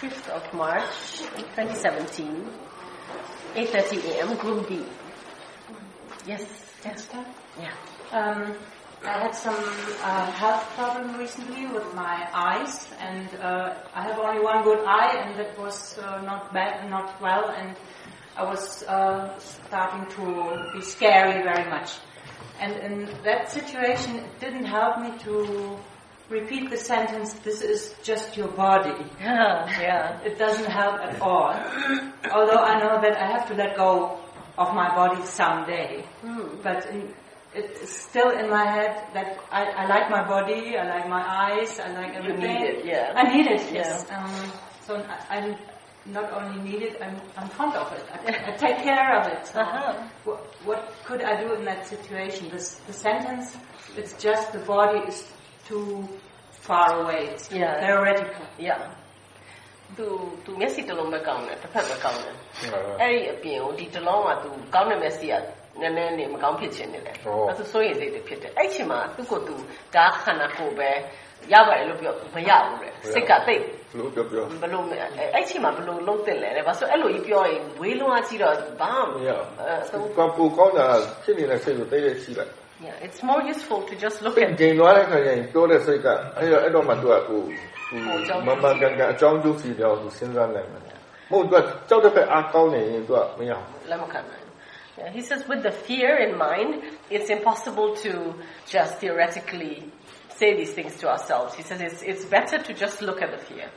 5th of March 2017, 8.30 a.m., Group B. Yes, yes. Yeah. Um, I had some uh, health problem recently with my eyes, and uh, I have only one good eye, and that was uh, not bad, not well, and I was uh, starting to be scary very much. And in that situation, it didn't help me to repeat the sentence, this is just your body. Yeah, yeah. It doesn't help at all. Although I know that I have to let go of my body someday. Hmm. But in, it's still in my head that I, I like my body, I like my eyes, I like everything. You need it, yeah. I need it, yes. Um, so I, am not only need it, I'm, I'm fond of it. I, I take care of it. So Uh-huh. what, what could I do in that situation? This, the sentence, it's just the body is too far away. It's too Yeah. theoretical. Yeah. သူသူမျက်စိတစ်လုံးပဲကောင်းတယ်တစ်ဖက်ပဲကောင်းတယ်ဟုတ်ပါအဲ့ဒီအပြင်ကိုဒီတစ်လုံးကသူကောင်းတဲ့မျက်စိကနည်းနည်းနေမကောင်းဖြစ်ခြင်းနေတယ်ဟုတ်အဲ့ဒါဆိုရင်စိတ်တွေဖြစ်တယ်အဲ့ဒီအချိန်မှာသူ့ကိုယ်သူဒါခန္ဓာကိုယ်ပဲရပါတယ်လို့ပြောမရဘူးလေစိတ်ကသိပ်လို့ပြောပြောဘယ်လိုလဲအဲ့အဲ့ဒီအချိန်မှာဘယ်လိုလုပ်တင်လဲတဲ့ဘာလို့အဲ့လိုကြီးပြောရင်ဝေးလုံးအကြည့်တော့ဘာမှမရအဲသူဘူးကပူကောင်းတာဖြစ်နေတဲ့စိတ်ကိုတိတ်တိတ်ရှိလိုက် yeah it's more useful to just look စိတ် at ကျင်သွားတဲ့ခါကျရင်ပြောတဲ့စိတ်ကအဲ့တော့အဲ့တော့မှသူကကိုမမှန်ကန်ကန်အကြောင်းကျိုးစီပြောသူစဉ်းစားနိုင်တယ်မဟုတ်သူကကြောက်တဲ့ဘက်အားကောင်းနေရင်သူကမရဘူး လက်မခံနိုင်ဘူး Yeah, he says with the fear in mind, it's impossible to just theoretically say these things to ourselves. He says it's, it's better to just look at the fear.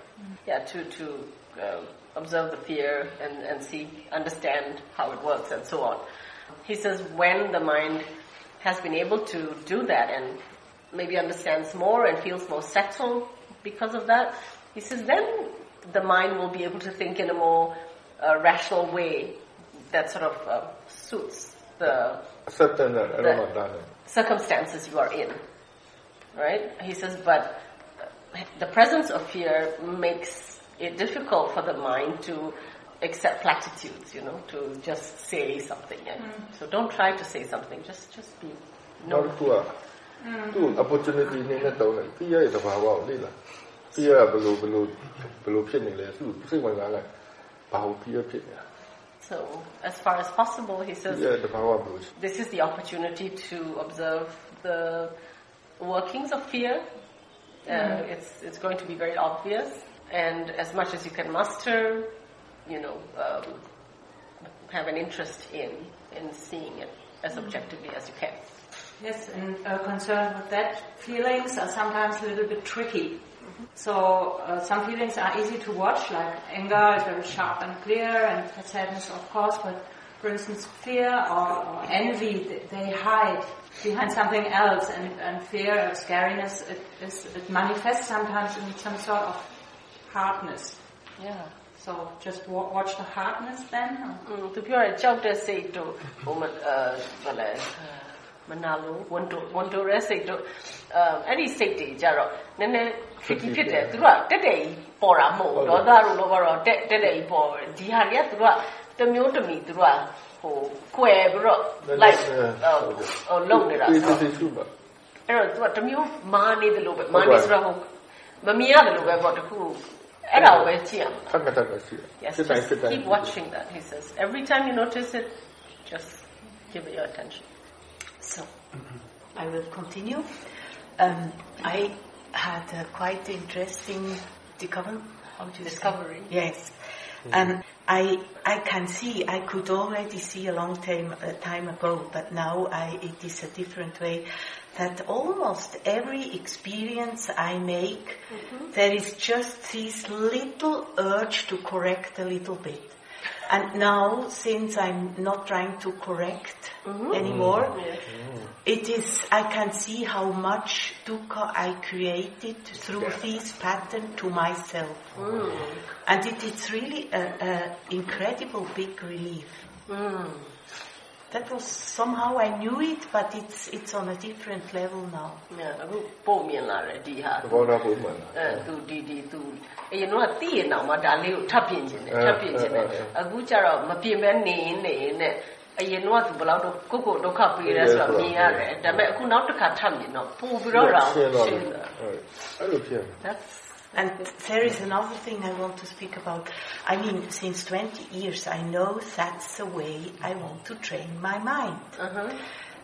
Yeah, to, to uh, observe the fear and, and see, understand how it works and so on. He says when the mind has been able to do that and maybe understands more and feels more settled because of that. He says then the mind will be able to think in a more uh, rational way that sort of uh, suits the, the circumstances you are in. Right? He says, but the presence of fear makes it difficult for the mind to accept platitudes, you know, to just say something. Yeah? Mm. So don't try to say something. Just just be. Nortua. Opportunity So as far as possible, he says. Yeah, the power. This is the opportunity to observe the workings of fear. Uh. It's it's going to be very obvious, and as much as you can muster, you know, um, have an interest in, in seeing it as objectively as you can. Yes, and uh, concerned with that, feelings are sometimes a little bit tricky. So uh, some feelings are easy to watch, like anger is very sharp and clear, and sadness, of course. But for instance, fear or, or envy, they hide behind something else, and, and fear or scariness, it, is, it manifests sometimes in some sort of hardness. Yeah. So just wa- watch the hardness then. or- อืมသူပြောရကြောက်တဲ့စိတ်တို့ဟိုမအဲဘာလဲမနာလို့ဝန်တိုဝန်တိုရဲစိတ်တို့အဲအဲ့ဒီစိတ်တွေကြတော့နည်းနည်း tricky ဖြစ်တယ်သူတို့ကတက်တက်ကြီးပေါ်တာမဟုတ်ဘူးဒေါသတို့လောဘတော့တက်တက်တက်ကြီးပေါ်တယ်ဒီဟာတွေကသူတို့ကတစ်မျိုးတစ်မီသူတို့ကဟိုကွယ်ပြီးတော့ like ဟိုလုံနေတာအေးဆိုစိတ်ရှိပါအဲ့တော့သူကတစ်မျိုးမာနေတယ်လို့ပဲမာနေဆိုတော့ဟိုမမြင်ရတယ်လို့ပဲပေါ့တခု And always GM. Yes, just keep watching that, he says. Every time you notice it, just give it your attention. So, I will continue. Um, I had a quite interesting discovery. discovery? Yes. And I I can see I could already see a long time a time ago, but now I, it is a different way. That almost every experience I make, mm-hmm. there is just this little urge to correct a little bit. And now, since I'm not trying to correct mm-hmm. anymore, mm-hmm. it is, I can see how much dukkha I created through this pattern to myself. Mm. And it is really an incredible big relief. Mm. That was somehow I knew it, but it's it's on a different level now. Yeah, အခုပို့မြင်လာတယ်ဒီဟာသဘောထားပုံမှန်လားအဲသူဒီဒီသူအရင်တော့သိရင်တော့မှဒါလေးကိုထပ်ပြင်ခြင်းတယ်အဲထပ်ပြင်ခြင်းတယ်အဲအဲအခုကျတော့မပြင်မဲနေရင်နေရင်နဲ့အရင်တော့သူဘယ်လောက်တော့ကိုယ့်ကိုယ်ဒုက္ခပေးရဲဆိုတော့မြင်ရတယ်ဒါပေမဲ့အခုနောက်တစ်ခါထပ်မြင်တော့ပို့ပြီးတော့တော့ရှင်းတော့ရှတယ်င်းတယ်ဟုတ်အဲ့လိုဖြစ်တယ် That's And there is another thing I want to speak about. I mean, since 20 years, I know that's the way I want to train my mind. Uh-huh.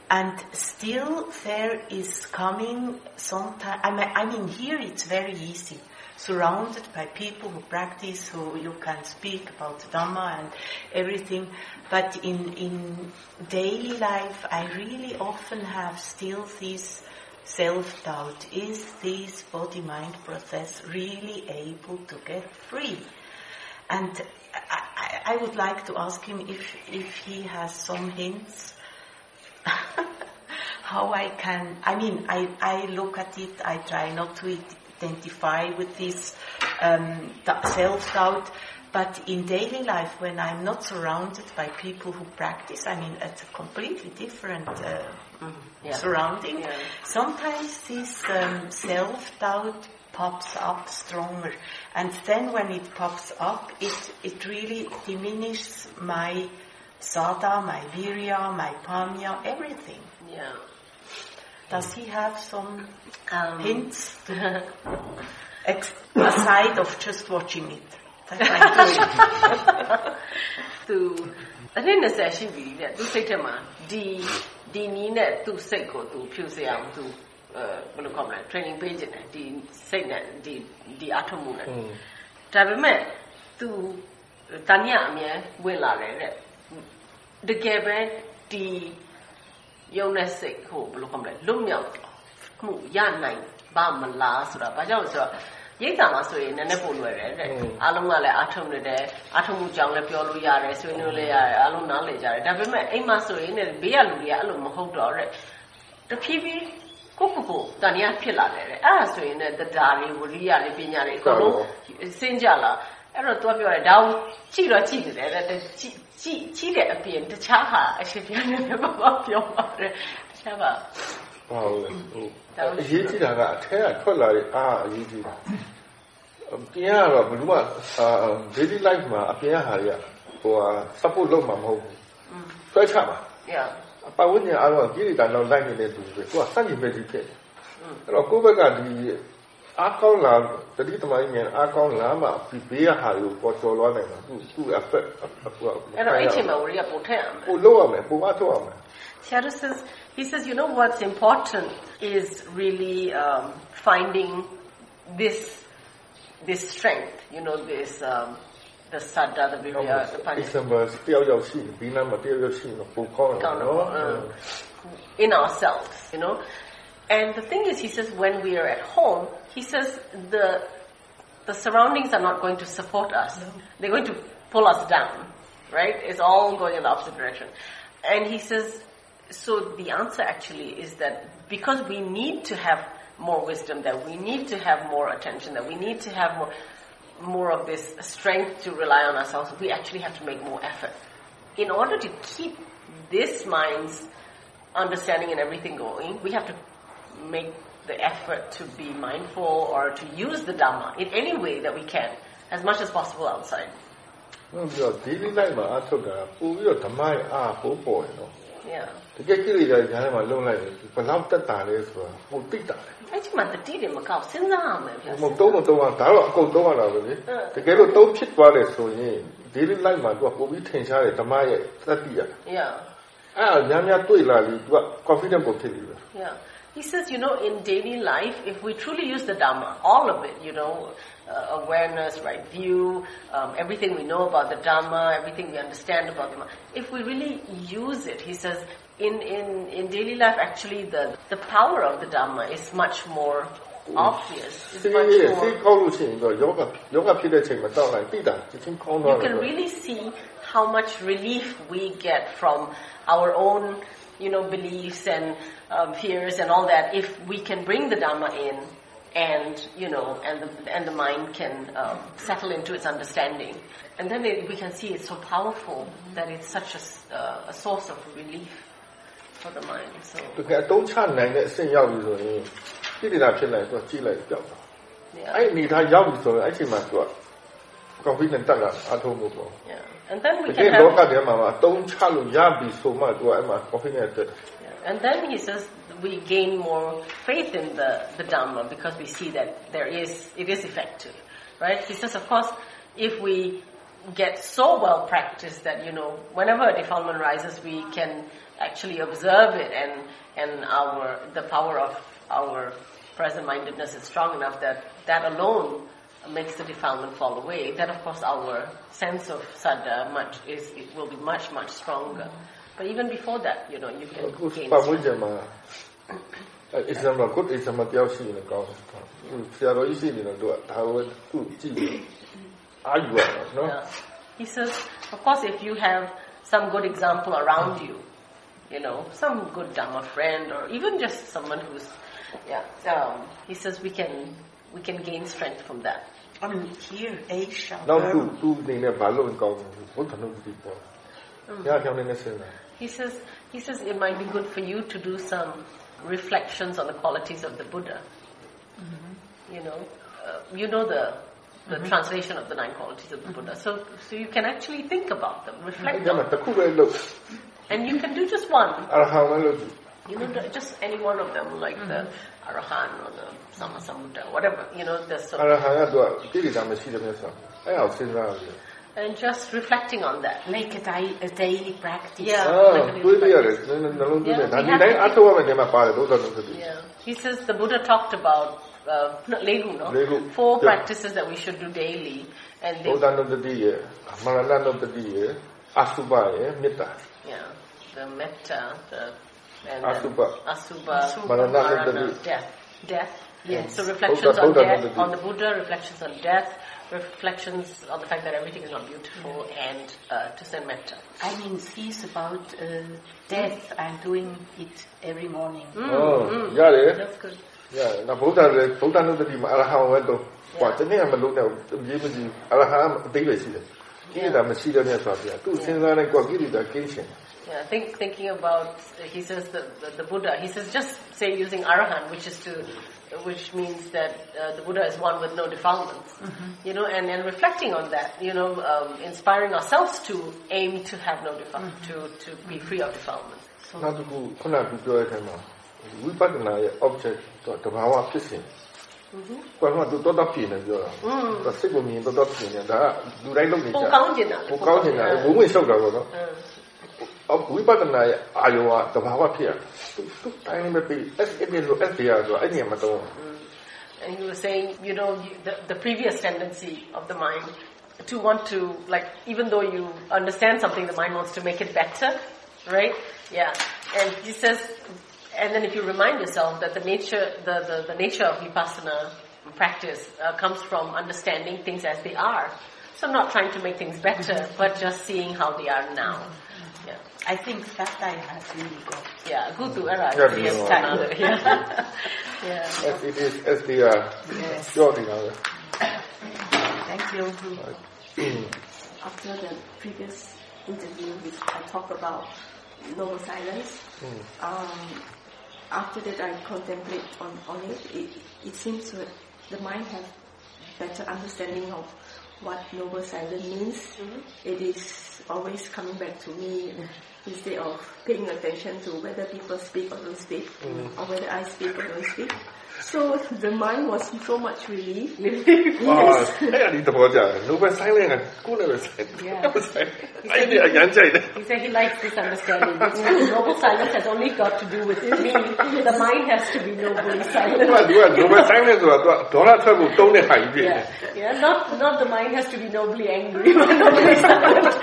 And still there is coming sometimes. I mean, I mean, here it's very easy. Surrounded by people who practice, who you can speak about Dhamma and everything. But in, in daily life, I really often have still this self-doubt. Is this body-mind process really able to get free? And I, I, I would like to ask him if, if he has some hints how I can, I mean, I, I look at it, I try not to identify with this um, self-doubt, but in daily life, when I'm not surrounded by people who practice, I mean, it's a completely different uh, yeah. surrounding. Yeah. Sometimes this um, self-doubt pops up stronger, and then when it pops up, it it really diminishes my saddha, my virya, my pamya, everything. Yeah. Does he have some um. hints aside of just watching it? သူအနှစ်20ရှိပြီတဲ့သူစိတ်ထဲမှာဒီ ဒီနီးနဲ့သူစိတ်ကိုသူဖြူစေအောင်သူအဲဘယ်လိုခေါ်မလဲ training ပေးခြင်းတယ်ဒီစိတ်နဲ့ဒီဒီအထုံးမှုနဲ့อืมဒါပေမဲ့သူတန်ရအမြဲဝင်လာတယ်တဲ့တကယ်ပဲဒီယုံတဲ့စိတ်ဟိုဘယ်လိုခေါ်မလဲလွတ်မြောက်မှုရနိုင်ပါမလားဆိုတာဘာကြောင့်လဲဆိုတော့ ရိတ်တာမှာဆိုရင်နည်းနည်းပိုလွယ်တယ်တဲ့အားလုံးကလည်းအားထုတ်နေတယ်အားထုတ်မှုကြောင့်လည်းပြောလို့ရတယ်ဆွေးနွေးလို့ရတယ်အားလုံးနားလည်ကြတယ်ဒါပေမဲ့အိမ်မှာဆိုရင်လည်းဘေးကလူတွေကအဲ့လိုမဟုတ်တော့တဲ့တဖြည်းဖြည်းကိုယ့်ကိုယ်ကိုတန်ရဖြစ်လာတယ်တဲ့အဲ့ဒါဆိုရင်လည်းတရားတွေဝရိယတွေပညာတွေအကုန်လုံးစင်ကြလာအဲ့တော့သူကပြောတယ်ဒါကိုကြည့်တော့ကြည့်နေတယ်တဲ့ကြည့်ကြည့်ကြည့်တဲ့အပြင်တခြားဟာအရှင်ပြန်နေတယ်ဘာမှပြောပါတယ်တခြားပါ ဘာလို့လဲဟိုအရေးကြီးတာကအထဲကထွက်လာတဲ့အားအရေးကြီးတာအပြင်ကတော့ဘယ်လိုမှအာ daily life မှာအပြင်ကဟာတွေကဟိုဟာ support လုပ်မှာမဟုတ်ဘူးဆွဲချမှာ yeah ပတ်ဝန်းကျင်အားလုံးကကြီးနေတာတော့လိုက်နေတဲ့သူတွေသူကစန့်ကျင်ပဲကြီးဖြစ်တယ်အဲ့တော့ကိုယ့်ဘက်ကဒီအားကောင်းလာတတိတမိုင်းမြန်အားကောင်းလာမှဒီဘေးကဟာကိုပေါ်ကျော်လွှားနိုင်မှာသူသူ effect ဟိုအဲ့တော့အဲ့ချိန်မှာဝရိယပို့ထည့်ရမယ်ပို့လို့ရမယ်ပို့အထောက်ရမယ် Shadow says, He says, you know, what's important is really um, finding this this strength, you know, this um, the saddha, the viriya, the panicca. Uh, in ourselves, you know. And the thing is, he says, when we are at home, he says the the surroundings are not going to support us. No. They're going to pull us down, right? It's all going in the opposite direction. And he says, so the answer actually is that because we need to have more wisdom, that we need to have more attention, that we need to have more, more of this strength to rely on ourselves, we actually have to make more effort. In order to keep this mind's understanding and everything going, we have to make the effort to be mindful or to use the Dhamma in any way that we can, as much as possible outside. ဟုတ်ပြီးတော့ daily life မှာအထုတ်တာပို့ပြီးတော့ဓမ္မရဲ့အားပို့ပေါ်ရနော် Yeah. တကယ်ကြည့်လိုက်ကြတယ်မှာလုံလိုက်တယ်ဘယ်လောက်တက်တာလဲဆိုတာဟိုတိတ်တာလေအဲ့ဒီမှာတတိတွေမကောက်စဉ်းစားရမယ်ဗျာမဟုတ်တော့မတော့ဒါတော့အကုန်တော့ရတာပဲလေတကယ်လို့တော့ဖြစ်သွားတယ်ဆိုရင် daily life မှာသူကပို့ပြီးထင်ရှားတယ်ဓမ္မရဲ့သတ္တိရ Yeah. အဲ့ဒါများများတွေ့လာပြီးသူက confident ပုံဖြစ်ပြီပဲ Yeah. He says, you know, in daily life, if we truly use the Dhamma, all of it, you know, uh, awareness, right view, um, everything we know about the Dharma, everything we understand about the Dharma, if we really use it, he says, in, in, in daily life, actually, the, the power of the Dharma is much more obvious. See, see, you can really see how much relief we get from our own, you know, beliefs and um, fears and all that if we can bring the Dharma in. and you know, and the and the mind can uh, settle into its understanding, and then it, we can see it's so powerful mm-hmm. that it's such a, uh, a source of relief for the mind. So. Okay, don't try to say you know, you did not feel like what you like. Yeah. I need that you know, so I see my God. confident တက်လာအထုံးလို့ပေါ့ Yeah and then we can have ဒီလောကထဲမှာအတုံးချလို့ရပြီဆိုမှသူကအဲ့မှာ confident တက် And then he says we gain more faith in the, the Dhamma because we see that there is, it is effective, right? He says, of course, if we get so well practiced that, you know, whenever a defilement rises, we can actually observe it and, and our, the power of our present-mindedness is strong enough that that alone makes the defilement fall away, then of course our sense of saddha much is, it will be much, much stronger. But even before that, you know, you can gain ပတ်ဝန်းကျင်မှာအဲအစ္စလာမ်ကကိုယ်အစ္စလာမ်တယောက်ရှိနေကောင်းတယ်ဆရာတော်ကြီးရှိနေတော့သူကဒါကိုသူ့ကြည့်ပြီးအာယူရတာနော် Yeah. He says, of course, if you have some good example around you, you know, some good Dhamma friend or even just someone who's, yeah, um, he says we can, we can gain strength from that. I mean, here, Asia, နောက်သူ Burma, သူအနေနဲ့ဘာလို့ကောင်းလဲဘုရားနှု He says, he says it might be good for you to do some reflections on the qualities of the Buddha. Mm-hmm. You know, uh, you know the the mm-hmm. translation of the nine qualities of the Buddha. So, so you can actually think about them, reflect mm-hmm. on them. And you can do just one. You know, just any one of them, like mm-hmm. the Arahant or the Sammasambuddha, whatever. You know, there's some. Arahant and just reflecting on that. Make a, di- a daily practice. Yeah. Daily He says the Buddha talked about uh, no, legu, no? Legu. Four yeah. practices that we should do daily. And they, yeah. The metta, the and Asubha. Asubha, Asubha Marana, Marana, death. Death. Yes. yes. So reflections Oda, Oda, on death, Oda, on the Buddha, reflections on death, reflections on the fact that everything is not beautiful, and uh, to send metta. I mean, he's about uh, death. I'm doing it every morning. ဟုတ်ရတယ် That's good. ရတယ်နော်ဗုဒ္ဓလည်းဗုဒ္ဓနှုတ်တိမှာအရဟံပဲတော့ဟောတနေ့မလို့တော့ပြေးမကြည့်အရဟံအသေးပဲရှိတယ်ကိလေသာမရှိတဲ့မြတ်စွာဘုရားသူစဉ်းစားတဲ့ကောကိလေသာကင်းရှင် Yeah, think thinking about he says the, the, the Buddha. He says just say using arahant, which is to, which means that uh, the Buddha is one with no defilements. You know, and, and reflecting on that, you know, um, inspiring ourselves to aim to have no defilement, to to be free of defilements. နောက်တစ်ခုခုနကပြောတဲ့အချိန်မှာဝိပဿနာရဲ့ object တော့တဘာဝဖြစ်စဉ်ဘာမှသူတော်တော်ပြင်းနေပြောတာသူစိတ်ကိုမြင်တော်တော်ပြင်းနေတာဒါကလူတိုင်းလုပ်နေကြ ပိုကောင်းကျင်တာ ပိုကောင်းနေတာဘုံဝင်လျှောက်တာပေါ့နော် Uh, အော်ဝိပဿနာရဲ့အာယုံကတဘာဝဖြစ်ရသူသူတိုင်းပဲပြီး S အဲ့ဒီလို S တရားဆိုအဲ့ဒီမှာတော့ and he was saying, you know, you, the, the previous tendency of the mind to want to, like, even though you understand something, the mind wants to make it better, right? Yeah. And he says, and then if you remind yourself that the nature, the, the, the nature of vipassana practice uh, comes from understanding things as they are. So not trying to make things better, but just seeing how they are now. I think satire has really got, yeah, good to era yeah, yes, China. Yeah. yeah. As it is, as the uh, yes. Joining of. Thank you. After the previous interview, which I talked about no silence, mm. um, after that I contemplate on, on it, it, it seems that the mind has better understanding of what noble silence means. Mm-hmm. It is always coming back to me instead of paying attention to whether people speak or don't speak, mm. or whether I speak or don't speak. So the mind was so much relief. He said he likes this understanding. noble silence has only got to do with me. The mind has to be nobly silent. What? What? Noble silence? What? What? Don't let them get on your high 因為如果老闆犀利嘅話，多多啦，全部都你係嘅。Yeah, yeah, not not the mind has to be nobly angry, but nobly silent.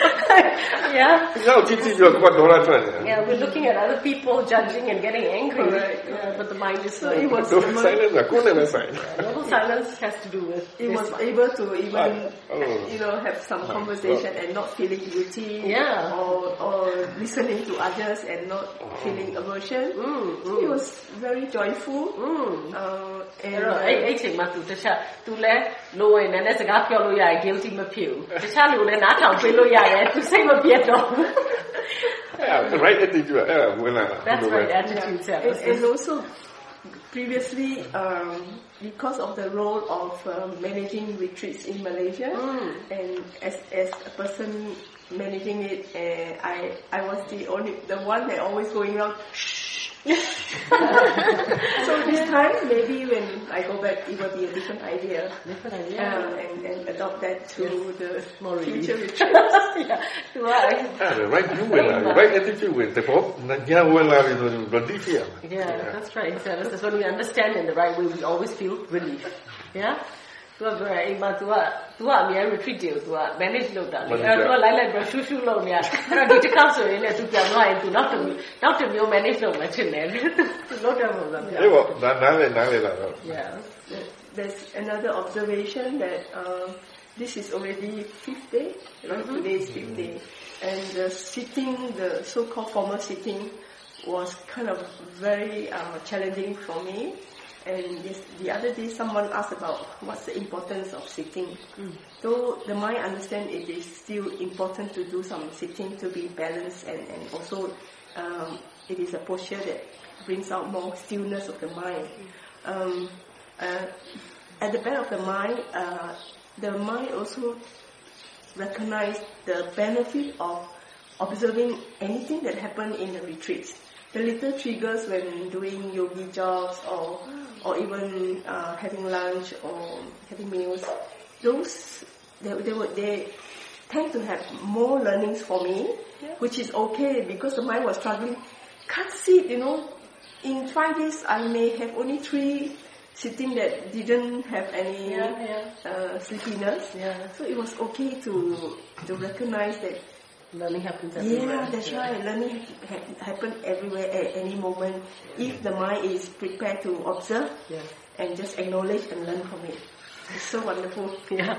yeah. 然後自己就關多啦，出嚟。Yeah, we're looking at other people judging and getting angry, right. yeah, but the mind is so. It was Nobel the mind, silent ကကိုယ်လည်းပဲဆိုင်တယ် noble silence has to do with it this was mind. able to even Oh. you know have some conversation and not feeling guilty Yeah. or or listening to others and not feeling aversion. It was very joyful. Uh, and အဲ့တော့အဲ့အဲ့ချိန်မှာသူတခြားသူလဲလိုဝင်နည်းနည်းစကားပြောလို့ရတယ် guilty မဖြစ်ဘူးတခြားလူလည်းနားထောင်ပေးလို့ရတယ်သူစိတ်မပြတ်တော့ဘူး အဲ့ဒါ right attitude အဲ့ဒါဝင်လာတာ That's right attitude and, yeah. and also previously um, because of the role of um, managing retreats in Malaysia and as as a person managing it uh, I I was the only the one that always going around shh so this time, maybe when I go back, it will be a different idea. Different um, idea. Um, and, and adopt that to yes. the More future retreats. yeah. Right. Right view will have, the right attitude will develop. Yeah, will have the relief here. Yeah, that's right. So that's when we understand in the right way, we always feel relief. Yeah? သူကပြောတယ်အိမ်မှာ तू က तू ကအများ retreat တွေကို तू က manage လုပ်တာလေအဲ့တော့ तू ကလိုက်လိုက်ပြီးရှူးရှူးလုပ်နေရအဲ့တော့ဒီတစ်ခါဆိုရင်လည်း तू ပြန်သွားရင် तू နောက်တစ်မျိုးနောက်တစ်မျိုး manage လုပ်မယ်ထင်တယ် तू လုပ်တယ်ပုံစံပြ အဲ့ပေါ့ဒါနားလေနားလေလာတော့ Yeah There's another observation that uh, this is already fifth day, right? Today is fifth day. And the sitting, the so-called formal sitting, was kind of very uh, challenging for me. And yes, the other day someone asked about what's the importance of sitting. Though the mind understand it is still important to do some sitting to be balanced and, and also um, it is a posture that brings out more stillness of the mind. Um, uh, at the back of the mind, uh, the mind also recognize the benefit of observing anything that happened in the retreats. The little triggers when doing yogi jobs or or even uh, having lunch or having meals, those they, they would they tend to have more learnings for me, which is okay because the mind was struggling. Can't sit, you know. In five days, I may have only three sitting that didn't have any Yeah, yeah. Uh, sleepiness. Yeah. So it was okay to to recognize that. Learning happens everywhere Yeah, that's right. Learning ha- happen everywhere at any moment if the mind is prepared to observe Yeah and just acknowledge and learn from it. It's so wonderful. Yeah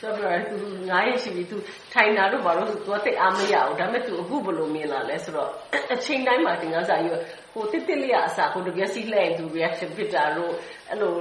ဆိုတော့သူ9ရက်ရှိပြီသူထိုင်တာလို့ဘာလို့ဆိုသူကတိတ်အားမရဘူးဒါပေမဲ့သူအခုဘယ်လိုမြင်လာလဲဆိုတော့အချိန်တိုင်းမှာတင်ကားစာယူဟိုတစ်တစ်လေးကအစားဟိုတပြက်စီလှည့်ရင်သူ reaction ဖြစ်တာလို့အဲ့လို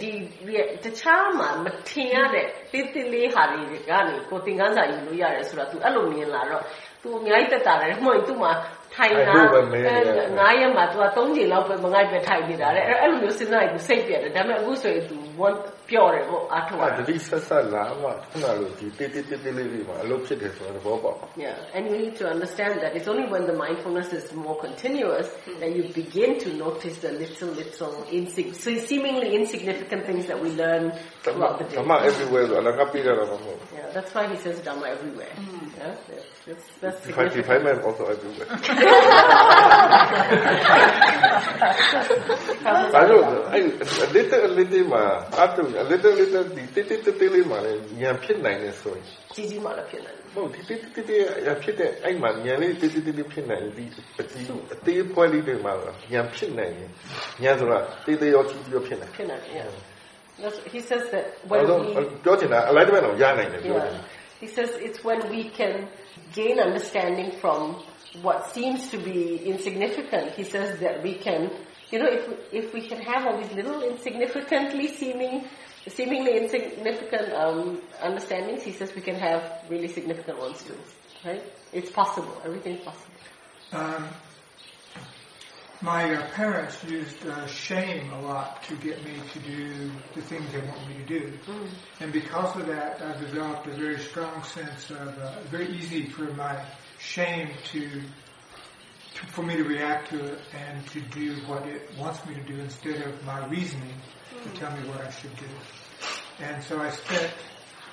ဒီ rea- တခြားမှာမထင်ရတဲ့တစ်တစ်လေးဟာတွေကနေကိုတင်ကားစာယူလို့ရတယ်ဆိုတော့သူအဲ့လိုမြင်လာတော့သူအများကြီးတက်တာတယ်မှို့ရင်သူ့မှာ ထိုင်တာ အဲ့လိုပဲမဲနေရတယ် 9ရက်မှာသူက3ချိန်လောက်ပဲမငိုက်ပဲထိုင်နေတာတဲ့အဲ့အဲ့လိုမျိုးစဉ်းစားရင်သူစိတ်ပြတ်တယ်ဒါပေမဲ့အခုဆိုရင်သူ one ပျော့တယ်ပေါ့အားထုတ်ရ အဲ့ တာ တတိဆက်ဆက်လာမှခုနလိုဒီတိတိတိတိလေးတွေမှာအလုပ်ဖြစ်တယ်ဆိုတော့သဘောပေါက် Yeah, and you need to understand that it's only when the mindfulness is more continuous that you begin to notice the little, little, insig- so seemingly insignificant things that we learn throughout the ဓမ္မ day. everywhere ဆိုအလငါပြရတာမဟုတ်ဘူး Yeah, that's why he says Dhamma everywhere. Yeah, that's, that's, that's If I significant. define man also everywhere ဘာလို့အဲ့ little little မှာအတူ little little ဒီတိတိတိတိလေးမှာလည်းဉာဏ်ဖြစ်နိုင်တယ်ဆိုရင် ကြီးကြီးမှလည်းဖြစ်နိုင်တယ် ဟုတ်ဒီတိတိတိတိရဖြစ်တဲ့အဲ့မှာဉာဏ်လေးတိတိတိတိဖြစ်နိုင်ဒီအတီးအသေးဖွဲလေးတွေမှာဉာဏ်ဖြစ်နိုင်ရင်ဉာဏ်ဆိုတာတေးသေးရောကြီးကြီးရောဖြစ်နိုင် ဖြစ်နိုင်တယ် yeah. That's, he says that ဘာ when လို့ we ပြောချင်တာ alignment တော့ရနိုင်တယ်ပြောချင် Yeah. He says it's when we can gain understanding from what seems to be insignificant. He says that we can, you know, if we, if we can have all these little insignificantly seeming, seemingly insignificant um, understandings, he says we can have really significant ones too. Right? It's possible. Everything's possible. Um, my uh, parents used uh, shame a lot to get me to do the things they want me to do. And because of that, I've developed a very strong sense of, uh, very easy for my shame to, to, for me to react to it and to do what it wants me to do instead of my reasoning to tell me what I should do. And so I spent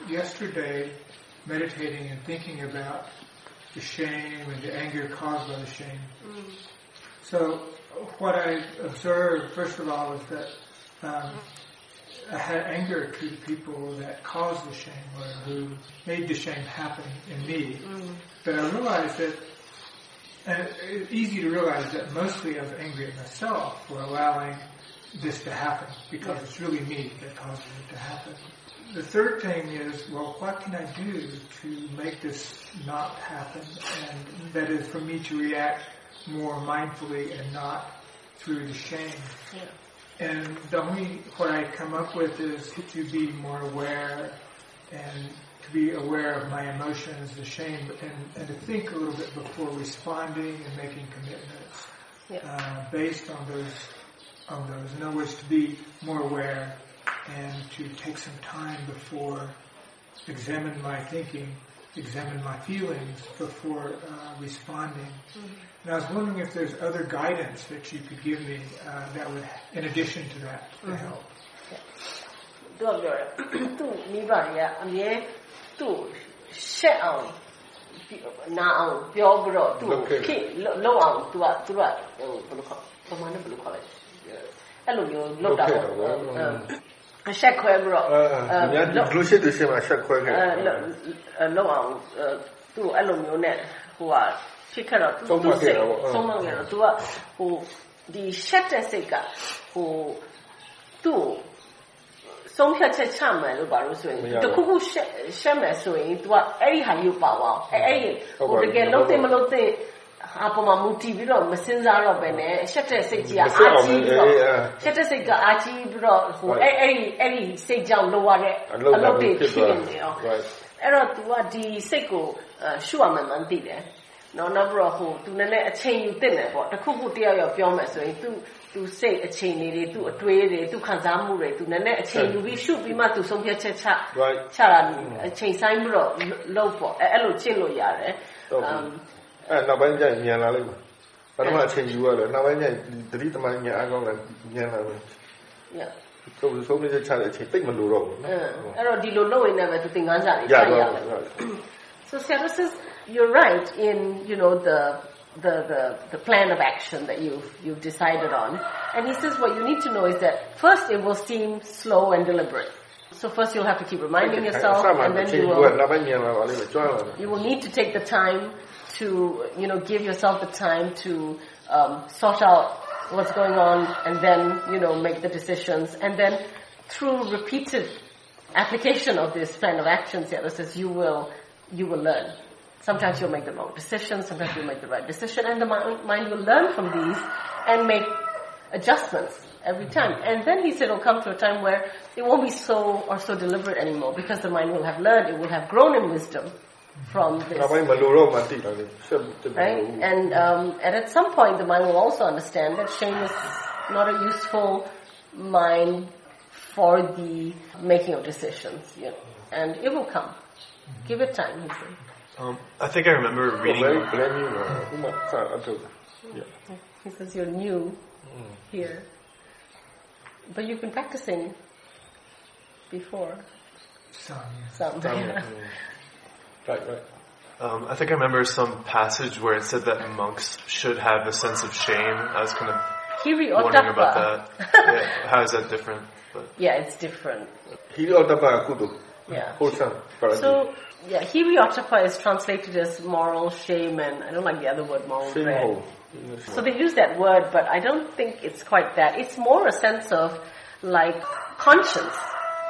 yesterday meditating and thinking about the shame and the anger caused by the shame. So what I observed, first of all, is that um, I had anger to the people that caused the shame or who made the shame happen in me. But I realized that, and it's easy to realize that mostly I was angry at myself for allowing this to happen because it's really me that causes it to happen. The third thing is, well, what can I do to make this not happen? And that is for me to react more mindfully and not through the shame. Yeah. And the only, what I come up with is to be more aware and to be aware of my emotions, the shame, and, and to think a little bit before responding and making commitments uh, based on those, on those. In other words, to be more aware and to take some time before examine my thinking examine my feelings before uh, responding. Mm-hmm. And I was wondering if there's other guidance that you could give me uh, that would, in addition to that, to mm-hmm. help. သူကပြောတယ်သူ့မိဘတွေကအမြဲ သူ့ရှက်အောင်နာအောင်ပြောပြီးတော့သူ့ဖြစ်လောက်အောင်သူကသူကဟိုဘယ်လိုခေါ်ပမာဏဘယ်လိုခေါ်လဲအဲ့လိုမျိုးလောက်တာပေါ့အဆက်ခွဲပြီးတော့အဲများဒီလိုရှိတဲ့ရှင်းမှာဆက်ခွဲခဲ့အဲလောက်အောင်သူ့အဲ့လိုမျိုးနဲ့ဟိုကဖြစ်ခဲ့တော့သူ့စိတ်ဆုံးမခဲ့တော့သူကဟိုဒီရှက်တဲ့စိတ်ကဟိုသူ့ ဆုံးဖြတ်ချက်ချမယ်လို့ပါလို့ဆိုရင်တခုခုရှက်ရှက်မယ်ဆိုရင် तू ကအဲ့ဒီဟာယူပါအောင်အဲ့အဲ့ဟိုတကယ်လုံးသိမလို့သိအပေါ်မှာမူတည်ပြီးတော့မစင်စားတော့ပဲနဲ့ရှက်တဲ့စိတ်ကြီးကအာကြီးပြီးတော့ရှက်တဲ့စိတ်ကအာကြီးပြီးတော့ဟိုအဲ့အဲ့ဒီအဲ့ဒီစိတ်ကြောင့်လိုရတဲ့အလုပ်တွေဖြစ်နေအောင်အဲ့တော့ तू ကဒီစိတ်ကိုရှုရမှန်းမှန်းသိတယ်နော်နောက်ပြီးတော့ဟို तू နည်းနည်းအချိန်ယူတင်တယ်ပေါ့တခုခုတယောက်ယောက်ပြောမယ်ဆိုရင် तू သူစိတ်အခြေအနေတွေသူအတွေးတွေသူခံစားမှုတွေသူနည်းနည်းအချိန်ယူပြီးရှုပြီးမှသူဆုံးဖြတ်ချက်ချချတာအချိန်ဆိုင်ပြီးတော့လုပ်ပေါ့အဲ့လိုချစ်လို့ရတယ်အဲ့နောက်ပိုင်းကျညံလာလိမ့်မယ်ပထမအချိန်ယူရတယ်နောက်ပိုင်းကျသတိတမန်ညံအကောင်းလာညံလာပဲဆိုဆုံးဖြတ်ချတဲ့အချိန်တိတ်မလို့တော့ဘူးအဲ့တော့ဒီလိုလုပ်ရင်လည်းသူသင်ခန်းစာတွေချရရတယ် So Sarah says you're right in you know the the, the, the plan of action that you've, you've decided on. And he says what you need to know is that first it will seem slow and deliberate. So first you'll have to keep reminding yourself and then you will, you will need to take the time to, you know, give yourself the time to um, sort out what's going on and then, you know, make the decisions. And then through repeated application of this plan of actions, yeah, says you will, you will learn. Sometimes you'll make the wrong decision, sometimes you'll make the right decision, and the mind, will learn from these and make adjustments every time. And then he said it'll come to a time where it won't be so or so deliberate anymore because the mind will have learned, it will have grown in wisdom from this. Right? And, um, and at some point the mind will also understand that shame is not a useful mind for the making of decisions. You know, and it will come. Give it time, he said. Um, I think I remember reading. He says you're new here, but you've been practicing before. Some, Some, yeah. Right, right. Um, I think I remember some passage where it said that monks should have a sense of shame. I was kind of Hiri wondering about that. yeah, how is that different? But. Yeah, it's different. Yeah. So, yeah, Hiri is translated as moral shame and I don't like the other word, moral dread. So they use that word, but I don't think it's quite that. It's more a sense of like conscience.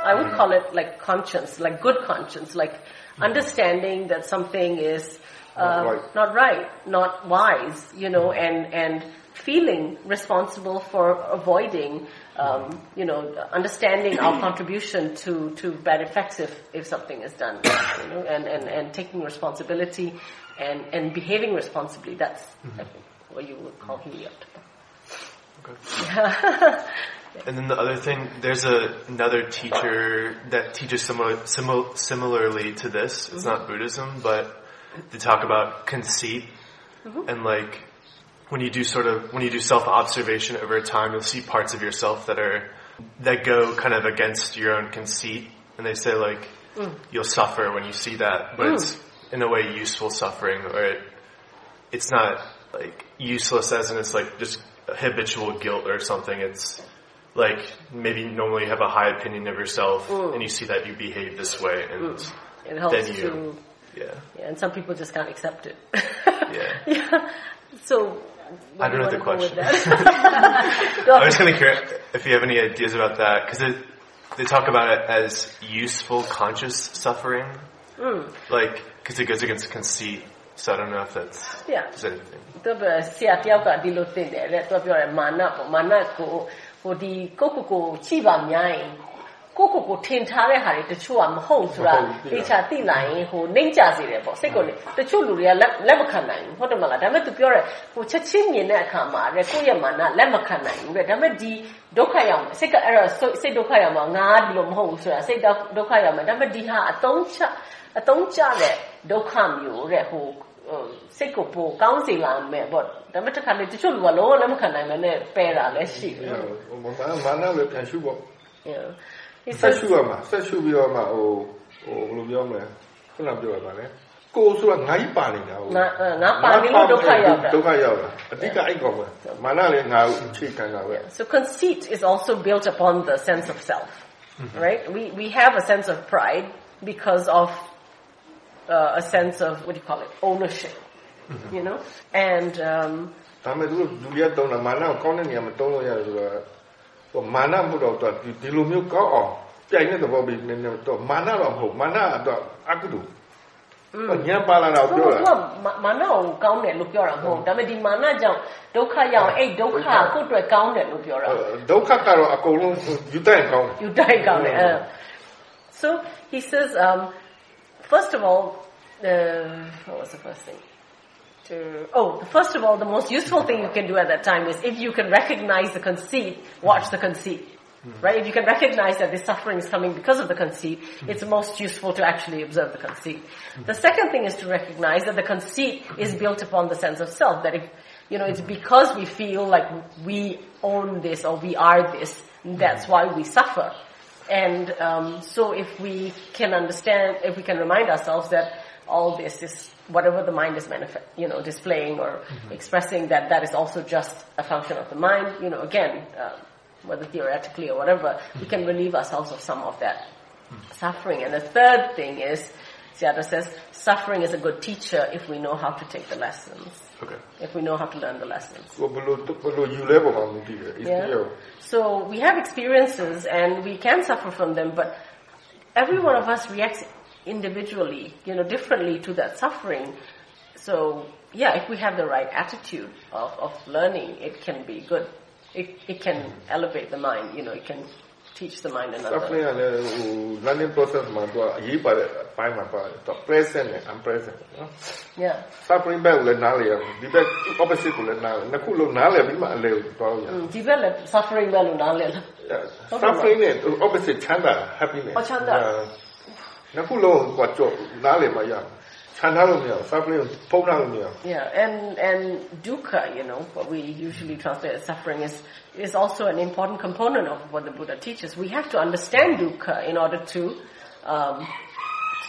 I would mm. call it like conscience, like good conscience, like understanding that something is uh, not, right. not, right. not wise, you know, and and feeling responsible for avoiding, um, you know, understanding our contribution to, to bad effects if, if something is done, you know, and, and, and taking responsibility and, and behaving responsibly. That's mm-hmm. what you would call heliot. Okay. And then the other thing, there's a, another teacher that teaches similar, similar, similarly to this. It's mm-hmm. not Buddhism, but they talk about conceit mm-hmm. and like when you do sort of when you do self observation over time, you'll see parts of yourself that are that go kind of against your own conceit, and they say like mm. you'll suffer when you see that, but mm. it's in a way useful suffering, or it, it's not like useless as in it's like just habitual guilt or something. It's like maybe normally you have a high opinion of yourself mm. and you see that you behave this way and mm. it helps then you, to, yeah. yeah. And some people just can't accept it. yeah. yeah. So I don't know the question. I was kind of curious if you have any ideas about that because they talk about it as useful conscious suffering, mm. like because it goes against conceit. So I don't know if that's yeah. Does anything. ဟိုဒီကိုကိုကိုကြည့်ပါများရင် ကိုကိုကိုထင်ထားတဲ့ဟာတွေတချို့ကမဟုတ်ဆိုတာသိချာသိနိုင်ဟိုနှိမ့်ကြစေတယ်ပေါ့စိတ်ကိုတချို့လူတွေကလက်လက်မခံနိုင်ဘူးဟုတ်တယ်မလားဒါပေမဲ့ तू ပြောတယ်ဟိုချက်ချင်းမြင်တဲ့အခါမှာတဲ့ကိုယ့်ရဲ့မာနလက်မခံနိုင်ဘူးတဲ့ဒါပေမဲ့ဒီဒုက္ခရောက်စိတ်ကအဲ့တော့စိတ်ဒုက္ခရောက်မှာငါဒီလိုမဟုတ်ဘူးဆိုတာစိတ်ဒုက္ခရောက်မှာဒါပေမဲ့ဒီဟာအတုံးချအတုံးကျတဲ့ဒုက္ခမျိုးတဲ့ဟိုစိတ်ကိုပိုကောင်းစေလာမယ်ပေါ့ဒါပေမဲ့တခါလေတချို့လူကလုံးဝလက်မခံနိုင်မနဲ့ပယ်တာလည်းရှိတယ်မာနလည်းပြန်ရှုပေါ့ ဆက်ရှုရမှာဆက်ရှုပြီးတော့မှဟိုဟိုဘယ်လိုပြောမလဲခုနပြောရပါလေကိုဆိုတာငါကြီးပါနေတာဟုတ်ငါငါပါနေလို့ဒုက္ခရောက်တာဒုက္ခရောက်တာအတိတ်အဲ့ကောင်ပဲမာနလည်းငါအခြေခံတာပဲ So conceit is also built upon the sense of self right we we have a sense of pride because of uh, a sense of what do you call it ownership you know and um ဒါမဲ့သူလူရတုံးတာမာနကိုကောင်းတဲ့နေရာမှာတုံးလို့ရတယ်ဆိုတော့ ဟိုမာနမှုတော့ဒီလိုမျိုးကောင်းအောင်ပြိုင်တဲ့သဘောပြီးနည်းနည်းတော့မာနတော့မဟုတ်မာနတော့အကုသိုလ်ညံပါလာတော့ပြောတာမာနကိုကောင်းတယ်လို့ပြောတာမဟုတ်ဒါပေမဲ့ဒီမာနကြောင့်ဒုက္ခရောက်အဲ့ဒုက္ခကိုယ့်အတွက်ကောင်းတယ်လို့ပြောတာဒုက္ခကတော့အကုန်လုံးယူတိုက်ကောင်းယူတိုက်ကောင်းတယ် so he says um first of all uh, what was the first thing to, oh, first of all, the most useful thing you can do at that time is if you can recognize the conceit, watch the conceit. Hmm. Right? If you can recognize that this suffering is coming because of the conceit, hmm. it's most useful to actually observe the conceit. Hmm. The second thing is to recognize that the conceit is built upon the sense of self, that if, you know, it's because we feel like we own this or we are this, that's why we suffer. And um, so if we can understand, if we can remind ourselves that all this is whatever the mind is manifest, you know, displaying or mm-hmm. expressing that that is also just a function of the mind. You know, again, uh, whether theoretically or whatever, we can relieve ourselves of some of that mm-hmm. suffering. And the third thing is, Sayadaw says, suffering is a good teacher if we know how to take the lessons. Okay. If we know how to learn the lessons. Yeah. So we have experiences and we can suffer from them, but every one of us reacts individually, you know, differently to that suffering. So yeah, if we have the right attitude of, of learning, it can be good. It, it can elevate the mind, you know, it can teach the mind another. Suffering ကလည်းဟို learning process မှာသူကအရေးပါတဲ့အပိုင်းမှာပါတယ်သူ present နဲ့ unpresent နော် Yeah suffering ဘက်ကိုလည်းနားလည်ရမယ်ဒီဘက် opposite ကိုလည်းနားလည်နှစ်ခုလုံးနားလည်ပြီးမှအလယ်ကိုသွားလို့ရတယ်ဒီဘက်လည်း suffering ဘက်လို့နားလည်လား suffering နဲ့ opposite ချမ်းသာ happiness ဟောချမ်းသာ နှစ်ခုလုံးကကြောက်နားလည်မှရခြံထားလို့မရဘူး suffering ဖုံးထားလို့မရဘူး Yeah and and dukkha you know what we usually translate as suffering is is also an important component of what the Buddha teaches we have to understand dukkha in order to um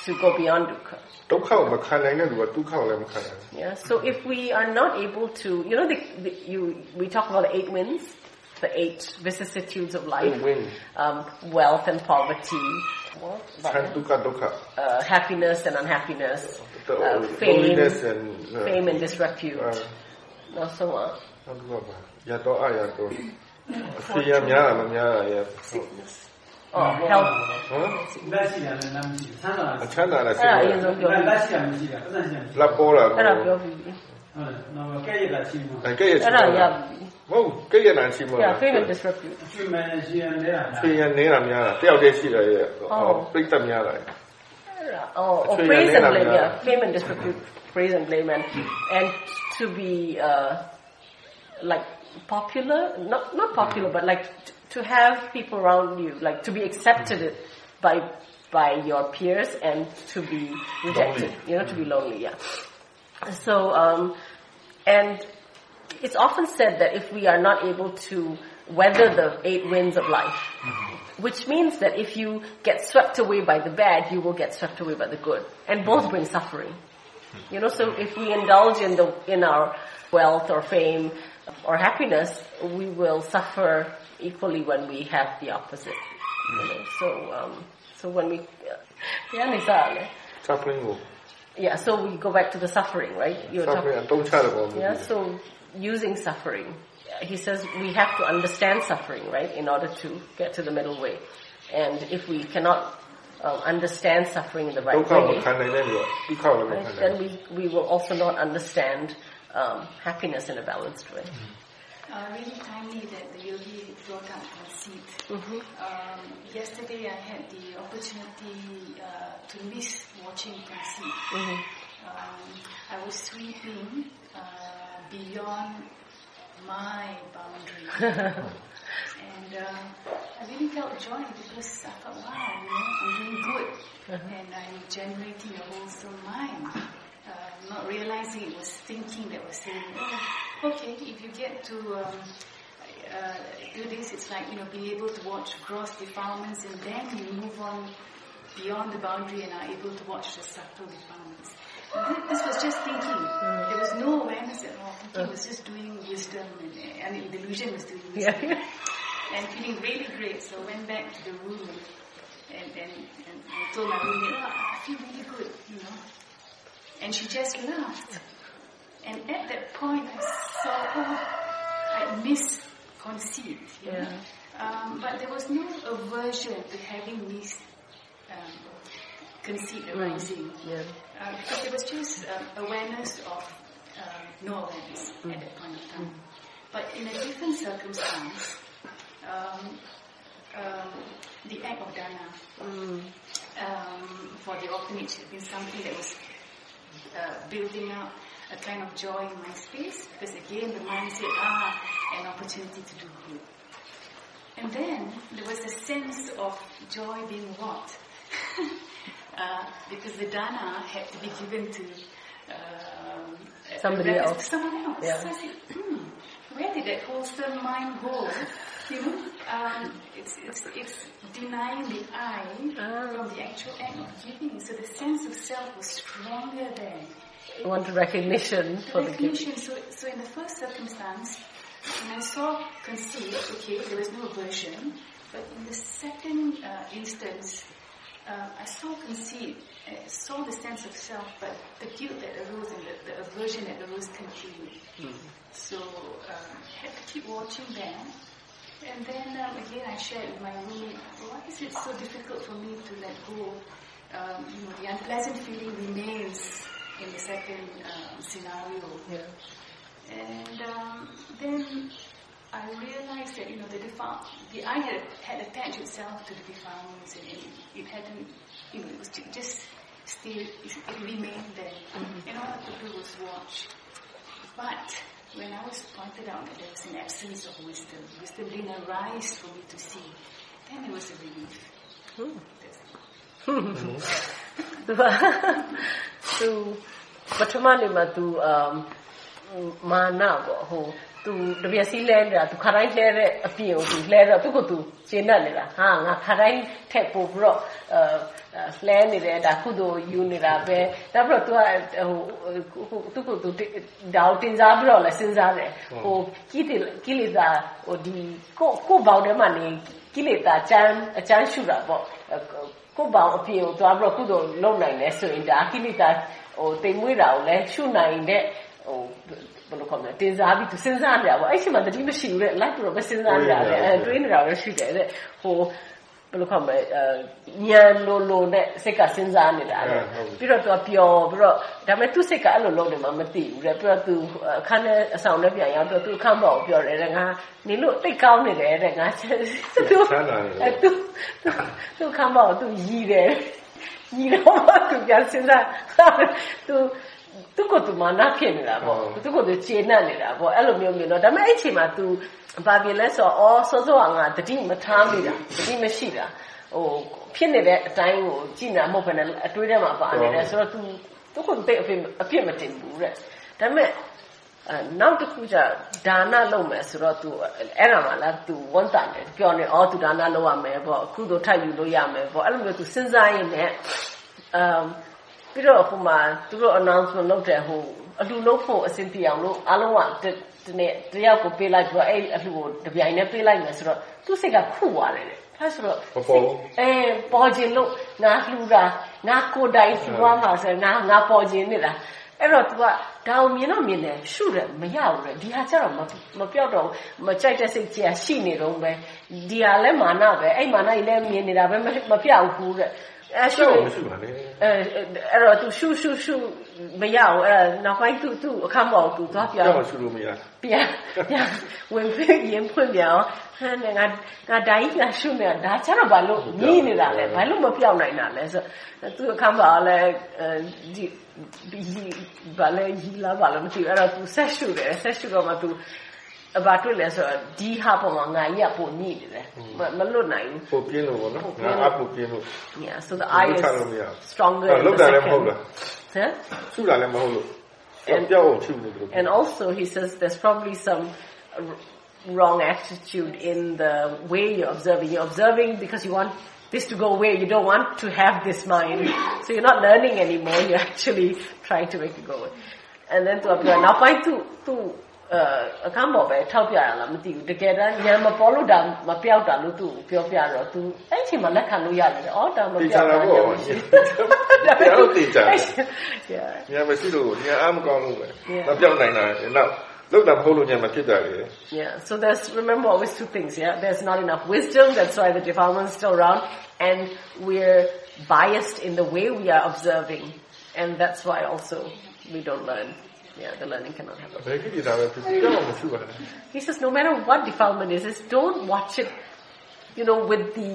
to go beyond dukkha ဒုက္ခကိုမခံနိုင်တဲ့လူကဒုက္ခကိုလည်းမခံနိုင်ဘူး Yeah so if we are not able to you know the, the you we talk about the eight winds the eight vicissitudes of life um, wealth and poverty uh, happiness and unhappiness, uh, fame, and, uh, fame and disrepute. Uh, so on. ရတော့အရတော့ဆေးရများတာမများတာရ Oh, health. ဟမ်လက်ရှိရတယ်နားမရှိဘူးဆန်းတာလားဆန်းတာလားဆန်းတာအရင်ဆုံးပြောလက်ရှိရမရှိတာပတ်စံရှိလက်ပေါ်လာအဲ့ဒါပြောပြီးဟုတ်နော်ကဲ့ရတာရှိမှာကဲ့ရအဲ့ဒါရမ ဟုတ်ကဲ့ရတာရှိမှာ Yeah, fame and disrepute. ကျွေးမယ်ရှိရနေတာရှိရနေတာများတာတယောက်တည်းရှိတယ်ရဲ့ပြိတ္တများတာ Oh, oh praise and blame, yeah. Fame and disrepute, praise and blame, and and to be uh, like popular, not not popular, but like to have people around you, like to be accepted by by your peers and to be rejected, lonely. you know, to be lonely, yeah. So, um, and it's often said that if we are not able to weather the eight winds of life, mm-hmm. which means that if you get swept away by the bad, you will get swept away by the good. And both bring suffering. You know, so if we indulge in the, in our wealth or fame or happiness, we will suffer equally when we have the opposite. You know, so, um, so when we, yeah, suffering yeah, so we go back to the suffering, right? You're suffering, talking, yeah, so using suffering. He says we have to understand suffering, right, in order to get to the middle way. And if we cannot uh, understand suffering in the right way, right, then we, we will also not understand um, happiness in a balanced way. uh, really timely that the yogi brought up conceit. Mm-hmm. Um, yesterday I had the opportunity uh, to miss watching conceit. Mm-hmm. Um, I was sweeping uh, beyond my boundary. and uh, I really felt joy because I thought, wow, you know, I'm doing good. Uh-huh. And I'm generating a wholesome mind. Uh, not realizing it was thinking that was saying, oh, okay, if you get to um, uh, do this, it's like, you know, being able to watch gross defilements and then you move on beyond the boundary and are able to watch the subtle defilements. This was just thinking. Mm. There was no awareness at all. Thinking was just doing wisdom and, I mean, delusion was doing wisdom. Yeah. and feeling really great. So I went back to the room and, and, and, told my roommate, oh, I feel really good, you know. And she just laughed. And at that point, I saw, oh, I missed conceit. You know? yeah. Um, but there was no aversion to having missed um, conceit arising. Yeah. Uh, because there was just um, awareness of um, no awareness mm. at that point of time. Mm. But in a different circumstance, um, um, the act of dana mm. for the orphanage had been something that was uh, building up a kind of joy in my space because again the mind said, ah, an opportunity to do good. And then there was a sense of joy being what? uh, because the dana had to be given to um, somebody else. Someone else. Yeah. So I said, hmm, where did that wholesome mind go? You know, um, it's, it's, it's denying the I oh. from the actual act of giving. So the sense of self was stronger there. You want recognition the for recognition. the So, so in the first circumstance, when I saw conceit, okay, there was no aversion. But in the second uh, instance, uh, I saw conceit, I saw the sense of self, but the guilt that arose and the, the aversion that arose continued. Mm-hmm. So um, I had to keep watching that. And then um, again, I shared with my roommate, why is it so difficult for me to let go? Um, you know, the unpleasant feeling remains in the second um, scenario. Yeah. And um, then I realized that you know the defile, the I had had attached itself to the defilements, and it, it hadn't, you know, it was just still it, remained there. Mm-hmm. And all I could do was watch. But when I was pointed out that there was an absence of wisdom, wisdom didn't arise for me to see, then it was a relief. သူပထမနေ့မှာသူမာနပေါ့ဟို သူတပြက်စီးလဲနေတာသူခါတိုင်းလဲတဲ့အပြင်ကိုသူလဲတော့သူကသူရှင်းတတ်နေတာဟာငါခါတိုင်းထက်ပို့ပြီးတော့အဲလဲနေတယ်ဒါကုသိုလ်ယူနေတာပဲဒါပြီးတော့သူကဟိုသူကသူဒါကိုတင်စားပြီးတော့လဲစဉ်းစားတယ်ဟိုကိလေကိလေသာဟိုဒီကိုကိုဘောင်ထဲမှာနေကိလေသာအချမ်းအချမ်းရှုတာပေါ့ကိုဘောင်အပြင်ကိုသွားပြီးတော့ကုသိုလ်လုပ်နိုင်တယ်ဆိုရင်ဒါကိလေသာဟိုတိမ်မွေးတာကိုလဲရှုနိုင်တဲ့ဟို ဘယ်လိုခေါ်မလဲတင်စားပြီးသူစဉ်းစားနေတာပေါ့အဲ့ချိန်မှာတတိမရှိဘူးတဲ့လိုက်ပြီးတော့မစဉ်းစားနေတာလေအဲတွေးနေတာလည်းရှိတယ်တဲ့ဟိုဘယ်လိုခေါ်မလဲအဲညံလိုလိုနဲ့စိတ်ကစဉ်းစားနေတာလေပြီးတော့သူကပျော်ပြီးတော့ဒါပေမဲ့သူ့စိတ်ကအဲ့လိုလုပ်နေမှမသိဘူးတဲ့ပြီးတော့သူအခန်းထဲအဆောင်ထဲပြန်ရောက်တော့သူအခန်းပေါ်ကိုပြောတယ်တဲ့ငါနေလို့တိတ်ကောင်းနေတယ်တဲ့ငါသူအဲသူသူအခန်းပေါ်ကိုသူရည်တယ်ရည်တော့သူပြန်စဉ်းစားသူ သူ့ကိုယ်သူမာနဖြစ်နေတာပေါ့သူ့ကိုယ်သူခြေနှက်နေတာပေါ့အဲ့လိုမျိုးမျိုးတော့ဒါပေမဲ့အဲ့ချိန်မှာ तू ဘာဖြစ်လဲဆိုတော့အော်စောစောကငါတတိမထားမိတာတတိမရှိတာဟိုဖြစ်နေတဲ့အတိုင်းကိုကြည်နာမဟုတ်ဘဲနဲ့အတွေးထဲမှာပါနေတယ်ဆိုတော့ तू သူ့ကိုယ်တိတ်အဖြစ်အဖြစ်မတင်ဘူးတဲ့ဒါပေမဲ့အဲနောက်တစ်ခုကျဒါနလုပ်မယ်ဆိုတော့ तू အဲ့ဒါမှလား तू ဝန်တာတယ်ပြောနေအော် तू ဒါနလုပ်ရမယ်ပေါ့အခုတော့ထိုက်ယူလို့ရမယ်ပေါ့အဲ့လိုမျိုး तू စဉ်းစားရင်လည်းအမ် ပြီးတော့ဟိုမှာသူတို့ announcement လုပ်တယ်ဟိုအလှလုပ်ဖို့အဆင်ပြေအောင်လို့အားလုံးကဒီနေ့တယောက်ကိုပေးလိုက်ပြီးတော့အဲ့အလှကိုတပြိုင်နဲ့ပေးလိုက်မယ်ဆိုတော့သူ့စိတ်ကခုသွားတယ်တဲ့အဲဆိုတော့အဲပေါ်ခြင်းလို့ငါလှူတာငါကိုယ်တိုင်လှူသွားမှာဆိုငါငါပေါ်ခြင်းနေတာအဲ့တော့ तू ကဒါအောင်မြင်တော့မြင်တယ်ရှုတယ်မရဘူးလေဒီဟာကျတော့မပြောက်တော့မကြိုက်တဲ့စိတ်ကြီးရှိနေတော့ပဲဒီဟာလဲမာနပဲအဲ့မာနကြီးလဲမြင်နေတာပဲမပြောက်ဘူးတဲ့ အဲရှု ကြောက် နေ မရှိပါနဲ့ အဲအဲ့တော့ तू ရှုရှုရှုမရအောင်အဲ့ဒါနောက်ပိုင်း तू तू အခမ်းပေါ် तू သွားပြော ကြော င်း က်ရှုလို့မရ ပြန်ပြန်ဝင်ဖွင့်ရင်ဖွင့်ပြန်အောင်ဟမ်ငါငါဓာကြီးကရှုနေတာဒါချတော့ဘာလို့ညင်းနေတာလဲဘာလို့မပြောင်းနိုင်တာလဲဆိုသူအခမ်းပါလဲအဲဒီဒီဘာလဲရီလာဘာလို့မသိဘူးအဲ့တော့ तू ဆက်ရှုတယ်ဆက်ရှုတော့မှ तू အ ဘာတွေ့လဲဆိုတော့ဒီဟာပေါ်မှာငါကြီးကပုံညိနေတယ်မမလွတ်နိုင်ဘူး ပို့ပြင်းလို့ပေါ့နော်ငါအပုတ်ပြင်းလို့ yeah so the eye ချလို့မရ is stronger ဘူး in လောက် the တာလည်းမဟုတ် second လား huh? ရှုတာလည်းမဟုတ်လို့ကြောက်အောင်ရှုနေတယ်လို့ And also, he says there's probably some r- wrong attitude in the way you're observing. You're observing because you want this to go away. You don't want to have this mind. So you're not learning anymore. You're actually trying to make it go away. And then to appear. Now, find to, to, uh, အခမ်းပေါ်ပဲထောက်ပြရလားမသိဘူးတကယ်တမ်းဉာဏ်မပေါ်လို့ဒါမပြောက်တာလို့သူပြောပြတော့ तू အဲ့အချိန်မှာလက်ခံလို့ရတယ်။အော်ဒါမတေပြောချာက်တာတာပေါ့ဉာဏ်မရှိဘယ်လိုတေချာ Yeah. ညာမရှိလို့ညာအားမကောင်းလို့ပဲ Yeah. မပြောင်းနိုင်တာနောက်လောက်တာမဟုတ်လို့ညာမဖြစ်တာလေ Yeah, so there's, remember always two things, yeah? There's not enough wisdom, that's why the defilement is still around, and we're biased in the way we are observing, and that's why also we don't learn. Yeah, the learning cannot happen. ဘယ်ကိစ္စပဲဖြစ်ဖြစ်ကြောက်အောင်မရှိပါနဲ့ He says no matter what defilement is, is don't watch it, you know, with the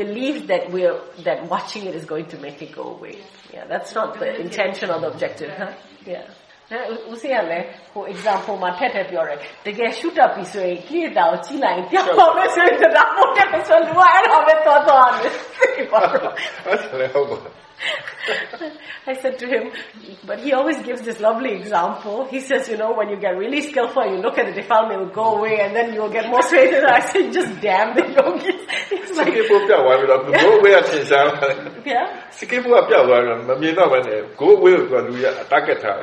belief that we're, that watching it is going to make it go away. Yeah, that's not the intention or the objective, huh? Yeah. ဦးစီးရလဲဟို example မှာထက်ထက်ပြောတယ်တကယ် shoot up ပြီဆိုရင် clear တာကိုကြည့်လိုက်ရင်ပြောင်းတော့လဲဆိုရင်ဒါမှမဟုတ်တယ်ဆိုတော့အဲ့ဒါပဲသွားသွားတယ် အဲ့ဒါလည်းဟုတ်ပါ I said to him, but he always gives this lovely example. He says, you know, when you get really skillful, you look at the defilement, it will go away, and then you will get more straight. And I said, just damn the yogis. It's like, go away at Yeah. Go away.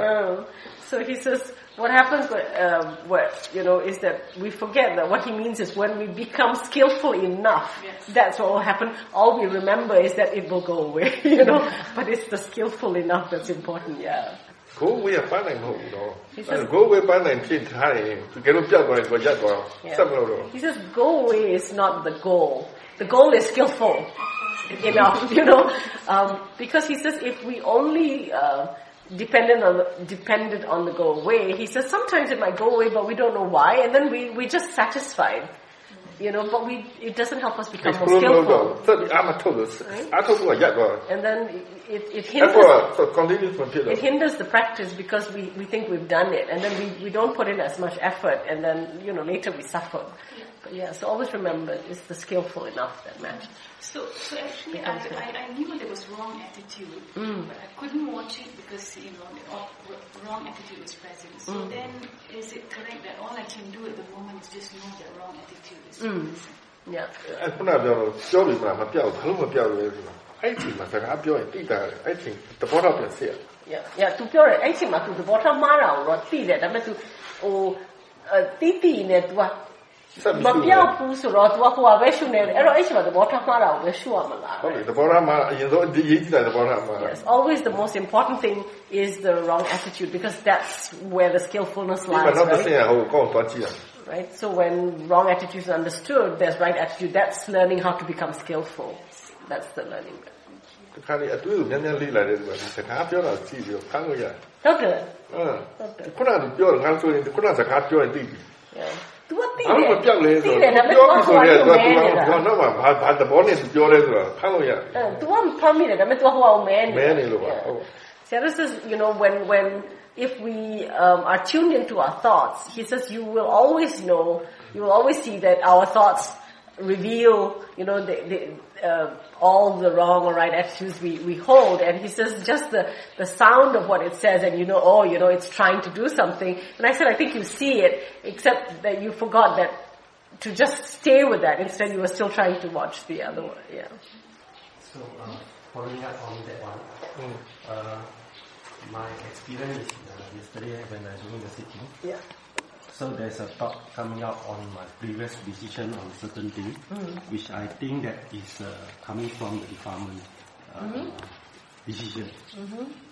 Oh. So he says, what happens, when, um, what, you know, is that we forget that what he means is when we become skillful enough, that's what will happen. All we remember is that it will go away, you know, but it's the skillful enough that's important, yeah. go away ကပန်းနိုင်မဟုတ်ဘူးတော့အဲ့ go away ပန်းနိုင်ဖြစ်ထားရင်တကယ်လို့ပြောက်သွားရင်ကိုရက်သွားဆက်မလို့တော့ He says go away is not the goal. The goal is skillful enough, you know, um, because he says if we only uh, dependent on the, dependent on the go away. He says sometimes it might go away, but we don't know why, and then we we just satisfied, you know. But we it doesn't help us become more skillful. Right? And then it it hinders it hinders the practice because we we think we've done it, and then we we don't put in as much effort, and then you know later we suffer yeah, so always remember it's the skillful enough that matters. So, so actually, I, I, I, knew there was wrong attitude, mm. but I couldn't watch it because you know wrong attitude is present. So mm. then, is it correct that all I can do at the moment is just know that wrong attitude is present? Mm. Yeah. အဲခုနပြောလို့ပြောပြီမလားမပြောဘူးဘာလို့မပြောလဲဆိုတော့အဲ့ဒီမှာစကားပြောရင်တိတာအဲ့ဒီသဘောထားပြန်ဆက်ရ Yeah yeah သူပြောတယ်အဲ့ဒီမှာသူသဘောထားမှားတာကိုတော့သိတယ်ဒါပေမဲ့သူဟိုတိတိနဲ့ तू อ่ะ မ ပြီး ပြောက်ဘူးဆိုတော့ तू ကဟိုဟာပဲရှုနေတယ်အဲ့တော့အဲ့ချိန်မှာသဘောထားမှားတာကိုပဲရှုရမလား ဟုတ်ပြီသဘောထားမှာအရင်ဆုံးဒီရေးကြည့်တာသဘောထားမှာ Yes, always the most important thing is the wrong attitude because that's where the skillfulness ဒီမှာ lies, တော့တစ် right? ဆင့်ဟိုကောင်းသွားကြည့်ရ right? So when wrong attitude is understood, there's right attitude. That's learning how to become skillful. That's the learning. တခါလေအတွေ့ကိုများများလေ့လာတယ်ဆိုတာဒီစကားပြောတာကြည့်ပြီးတော့ဖမ်းလို့ရတယ် Okay. ဟမ်ခုနကပြောတယ်ငါဆိုရင်ခုနစကားပြောရင်သိပြီ Yeah. Tu what ဘာလို့မပြောက်လဲဆို တယ်ဒါ တော့ ပေမဲ့ ပြောပြီးဆိုရင် သူ တော့ က သူကတော့မှဘာဘာသဘောနဲ့ပြောလဲဆိုတာဖမ်းလို့ရတယ် Tu what pami da me tu ho au men. မဲနေလို့ပါဟုတ် Sarah says, you know, when when if we um, are tuned into our thoughts, he says you will always know, you will always see that our thoughts reveal, you know, the, the, uh, all the wrong or right attitudes we, we hold. And he says just the, the sound of what it says and you know, oh, you know, it's trying to do something. And I said, I think you see it, except that you forgot that to just stay with that. Instead, you were still trying to watch the other one. Yeah. So, uh, following up on that one, uh, my experience uh, yesterday when I was doing the sitting. Yeah. So there's a thought coming out on my previous decision on certain thing, which I think that is uh, coming from the department uh, decision.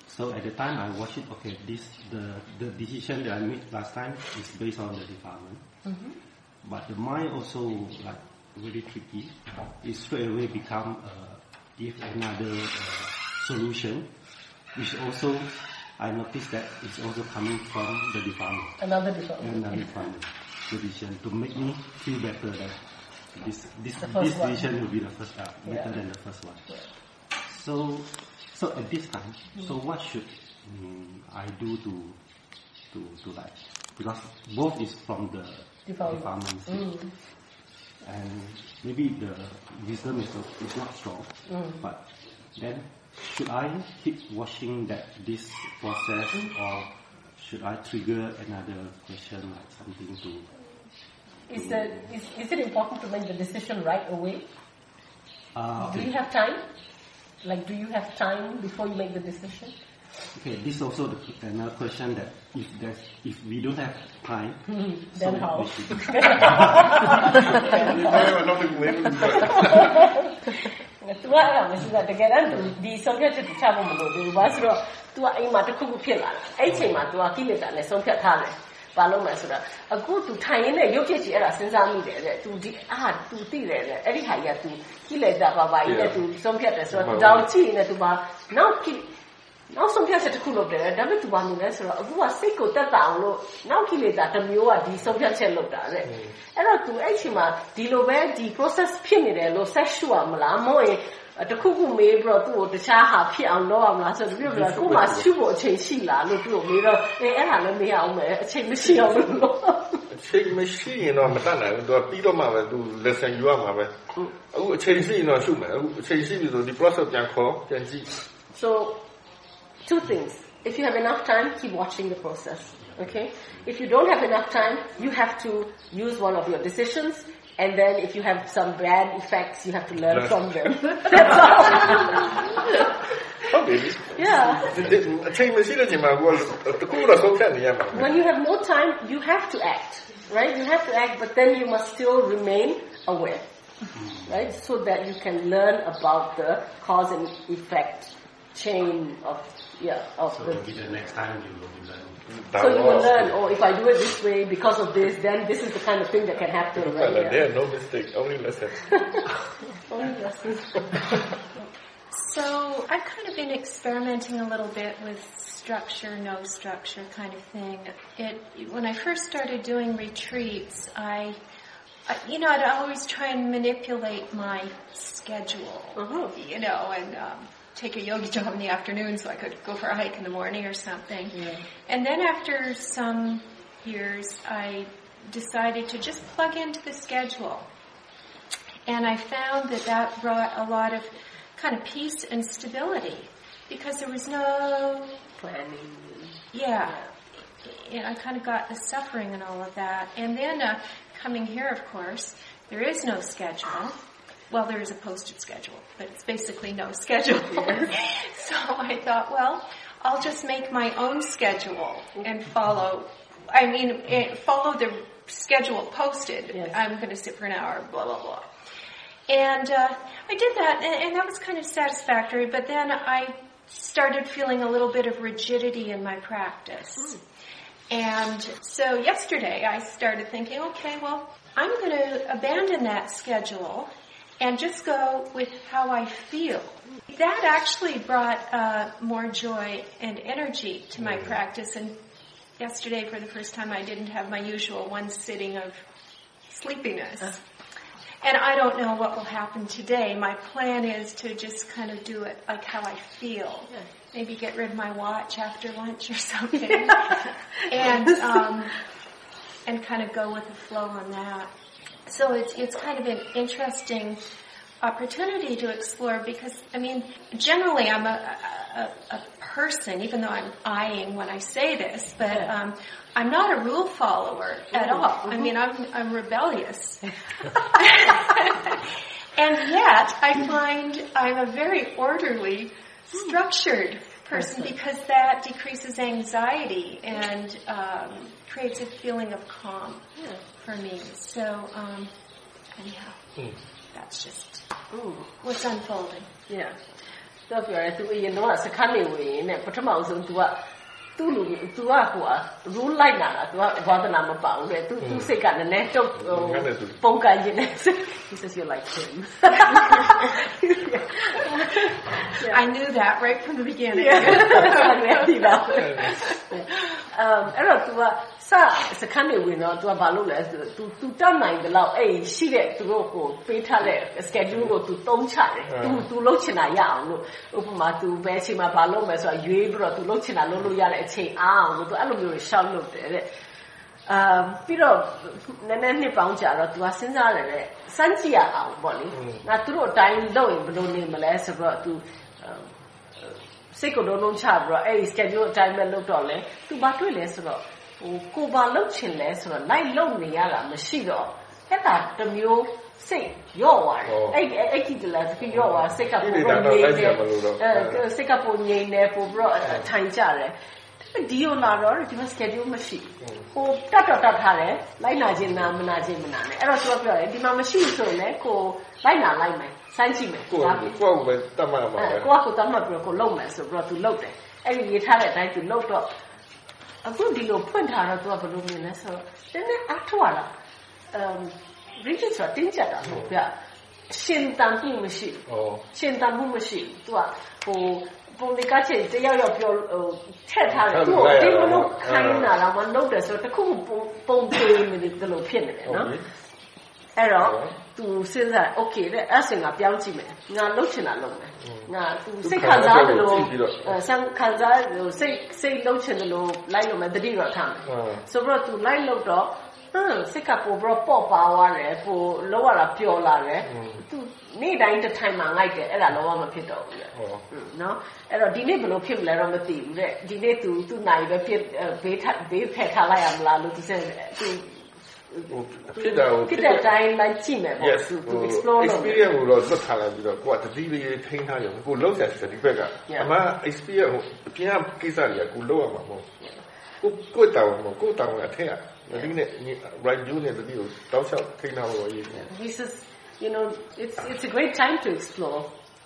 So at the time I watch it, okay, this the the decision that I made last time is based on the department. But the mind also like really tricky. It straight away become uh, give another uh, solution, which also I noticed that it's also coming from the department. Another department. Another department decision to make me feel better that this this this one. decision will be the first uh, better Yeah. than the first one. So so at this time, so what should mm, I do to to to like because both is from the Department. department Mm. and maybe the wisdom is, is not strong, Mm. but then should I keep watching that this process or should I trigger another question like something to Is, the, is, is it important to make the decision right away? uh, Do okay. you have time? Like, do you have time before you make the decision? okay this is also the, another question that if there's if we don't have time Then so how? we should- နောက်တစ်ခုလေးလို့ပြော သူကအဲ့ဒါမရှိတာတကယ်တမ်းသူဒီဆုံးဖြတ်ချက်တစ်ချဖို့မလိုဘူးဘာလို့ဆိုတော့ तू ကအိမ်မှာတစ်ခုခုဖြစ်လာတယ်အဲ့ဒီအချိန်မှာ तू ကကိလေသာနဲ့ဆုံးဖြတ်ထားတယ်ဘာလို့လဲဆိုတော့အခု तू ထိုင်ရင်းနဲ့ရုပ်ဖြစ်ချင်အဲ့ဒါစဉ်းစားမိတယ်တဲ့ तू ဒီအာ तू သိတယ်တဲ့အဲ့ဒီဟာကြီးက तू ကိလေသာပါပါကြီးနဲ့ तू ဆုံးဖြတ်တယ်ဆိုတော့ तू ဒါကိုကြည့်နေ तू ပါနောက်ကိ နောက်ဆုံးဖြတ်ချက်တစ်ခုလုပ်တယ်ဒါပေမဲ့သူဘာလုပ်လဲဆိုတော့အခုကစိတ်ကိုတက်တာအောင်လို့နောက်ကိလေသာတစ်မျိုးကဒီဆုံးဖြတ်ချက်လုပ်တာလေအဲ့တော့သူအဲ့ချိန်မှာဒီလိုပဲဒီ process ဖြစ်နေတယ်လို့ sex ရှုရမလားမဟုတ်ရင်တခုခုမေးပြီးတော့သူ့ကိုတခြားဟာဖြစ်အောင်လုပ်ရမလားဆိုတော့သူပြောကိုမှရှုဖို့အချိန်ရှိလားလို့သူ့ကိုမေးတော့အေးအဲ့ဒါလည်းမရအောင်ပဲအချိန်မရှိအောင်လို့အချိန်မရှိရင်တော့မတတ်နိုင်ဘူးသူကပြီးတော့မှပဲသူ lesson ယူရမှာပဲအခုအချိန်ရှိရင်တော့ရှုမယ်အခုအချိန်ရှိပြီဆိုဒီ process ပြန်ခေါ်ပြန်ကြည့် so Two things. If you have enough time, keep watching the process. Okay? If you don't have enough time, you have to use one of your decisions, and then if you have some bad effects, you have to learn from them. Probably. yeah. When you have no time, you have to act, right? You have to act, but then you must still remain aware, right? So that you can learn about the cause and effect chain of yeah of so the. maybe the next time you will be learning. So you will learn, oh, if I do it this way because of this, then this is the kind of thing that can happen, right? There Yeah. are no mistake only lesson Only lessons. So I've kind of been experimenting a little bit with structure, no structure kind of thing. It when I first started doing retreats, I, I you know, I'd always try and manipulate my schedule, Uh-huh. you know, and um, take a yogi job in the afternoon so I could go for a hike in the morning or something. And then after some years, I decided to just plug into the schedule. And I found that that brought a lot of kind of peace and stability because there was no, Planning. yeah, and I kind of got the suffering and all of that. And then uh, coming here, of course, there is no schedule. Well, there is a posted schedule, but it's basically no schedule. Here. So I thought, well, I'll just make my own schedule and follow. I mean, eh, follow the schedule posted. Yes. I'm going to sit for an hour, blah blah blah. And uh, I did that, and, and that was kind of satisfactory. But then I started feeling a little bit of rigidity in my practice. And so yesterday I started thinking, okay, well, I'm going to abandon that schedule and just go with how I feel. That actually brought uh, more joy and energy to my practice. And yesterday, for the first time, I didn't have my usual one sitting of sleepiness. And I don't know what will happen today. My plan is to just kind of do it like how I feel. Maybe get rid of my watch after lunch or something. and um, and kind of go with the flow on that. So it's it's kind of an interesting opportunity to explore because I mean generally I'm a a, a person even though I'm eyeing when I say this but um, I'm not a rule follower at all. I mean I'm I'm rebellious. And yet I find I'm a very orderly structured person because that decreases anxiety and um, creates a feeling of calm for me so um, anyhow that's just what's unfolding Yeah. တော့ပြောရဲသူအရင်တော့စခန်းနေဝင်နဲ့ပထမအောင်ဆုံး तू က သူ့လူ तू ကဟိုอ่ะ rule လိုက်တာလား तू ကဝါသနာမပါဘူးတဲ့ तू သူ့စိတ်ကနည်းနည်းတုတ်ဟိုပုံကန်ရင်လည်း he says you like him I knew that right from the beginning ဒီတော့အမ်အဲ့တော့ तू က စစခန်းနေဝင်တော့ तू ကဘာလုပ်လဲဆိုတော့ तू तू တတ်နိုင်တယ်လို့အဲ့ရှိတဲ့သူတို့ကိုပေးထားတဲ့ schedule ကို तू သုံးချတယ် तू तू လုပ်ချင်တာရအောင်လို့ဥပမာ तू ဘယ်အချိန်မှာဘာလုပ်မယ်ဆိုတော့ရွေးပြီးတော့ तू လုပ်ချင်တာလုပ်လို့ရတဲ့အချိန်အားအောင်လို့ तू အဲ့လိုမျိုးရှောက်လုပ်တယ်တဲ့အာပြီးတော့နည်းနည်းနှစ်ပေါင်းကြာတော့ तू ကစဉ်းစားတယ်တဲ့စမ်းကြည့်ရအောင်ပေါ့လေငါသူတို့အတိုင်းလုပ်ရင်ဘယ်လိုနေမလဲဆိုတော့ तू စိတ်ကိုလုံးလုံးချပြီးတော့အဲ့ဒီ schedule အတိုင်းပဲလုပ်တော့လဲ तू ဘာတွေ့လဲဆိုတော့ ဟိုကိုဘာလုပ်ချင်လဲဆိုတော့ light လုပ်နေရတာမရှိတော့အဲ့ဒါတမျိုးစိတ်ရော့သွားတယ်အဲ့အဲ့ကြည့်တယ်လားတကယ်ရော့သွားစိတ်ကပုံငြိမ်နေအဲစိတ်ကပုံငြိမ်နေပို့ပြီးတော့ထိုင်ကြတယ်ဒီလိုလာတော့ဒီမှာ schedule မရှိဟိုတတ်တော့တတ်ထားတယ်လိုက်နာခြင်းနာမနာခြင်းမနာနဲ့အဲ့တော့သူကပြောတယ်ဒီမှာမရှိဆိုရင်လည်းကိုလိုက်နာလိုက်မယ်စိုင်းကြည့်မယ်ကိုကိုကိုပဲတတ်မှတ်မှာပဲကိုကကိုတတ်မှတ်ပြီးတော့ကိုလုံမယ်ဆိုပြီးတော့သူလုံတယ်အဲ့ဒီရေးထားတဲ့အတိုင်းသူလုံတော့ အခုဒီလိုဖွင့်ထားတော့သူကဘယ်လိုမြင်လဲဆိုတော့တင်းနဲ့အထောက်ရတာအမ် region ဆိုတာတင်းကျပ်တာဟုတ်ပြရှင်တန်မှုမရှိဘူးရှင်တန်မှုမရှိဘူးသူကဟိုပုံလေးကချက်တယောက်ယောက်ပြောဟိုထက်ထားတယ်သူ့ကိုတင်းမလို့ခိုင်းတာတော့မလုပ်တယ်ဆိုတော့တခုပုံပုံပေးနေတယ်လို့ဖြစ်နေတယ်နော်အဲ့တော့ သူစဉ်းစား okay တဲ့အဲ့စင်ကပြောင်းကြည့်မယ်ငါလှုပ်ချင်တာလုပ်မယ်ငါသူစိတ်ခံစားတယ်လို့ဆန်းခံစားလို့စိတ်စိတ်လှုပ်ချင်တယ်လို့လိုက်လို့မယ်တတိတော့ထားမယ်ဆိုတော့သူလိုက်လို့တော့ဟမ်စိတ်ကပိုပြီးပေါ့ပါသွားတယ်ပိုလောက်ရတာပျော်လာတယ်သူနေ့တိုင်းတစ်ထိုင်မှငိုက်တယ်အဲ့ဒါလုံးဝမဖြစ်တော့ဘူးလေနော်အဲ့တော့ဒီနေ့ဘယ်လိုဖြစ်မလဲတော့မသိဘူးတဲ့ဒီနေ့သူသူနိုင်ပဲဖြစ်ဘေးထဘေးဖက်ထားလိုက်ရမလားလို့သူစသူ ဖြစ်တာကိုဖြစ်တဲ့အတိုင်းလိုက်ကြည့်မယ်ပေါ့သူသူ explore လုပ် experience ကိုတော့လွတ်ထားလိုက်ပြီးတော့ကိုကတတိလေးထိန်းထားရုံကိုလောက်တယ်ဆိုဒီဘက်ကအမှ experience ကိုအပြင်ကကိစ္စတွေကကိုလောက်ရမှာမဟုတ်ကိုကိုတောင်းမှာကိုတောင်းအထက်တတိနဲ့ right view နဲ့တတိကိုတောက်လျှောက်ထိန်းထားဖို့ရည် He says you know it's it's a great time to explore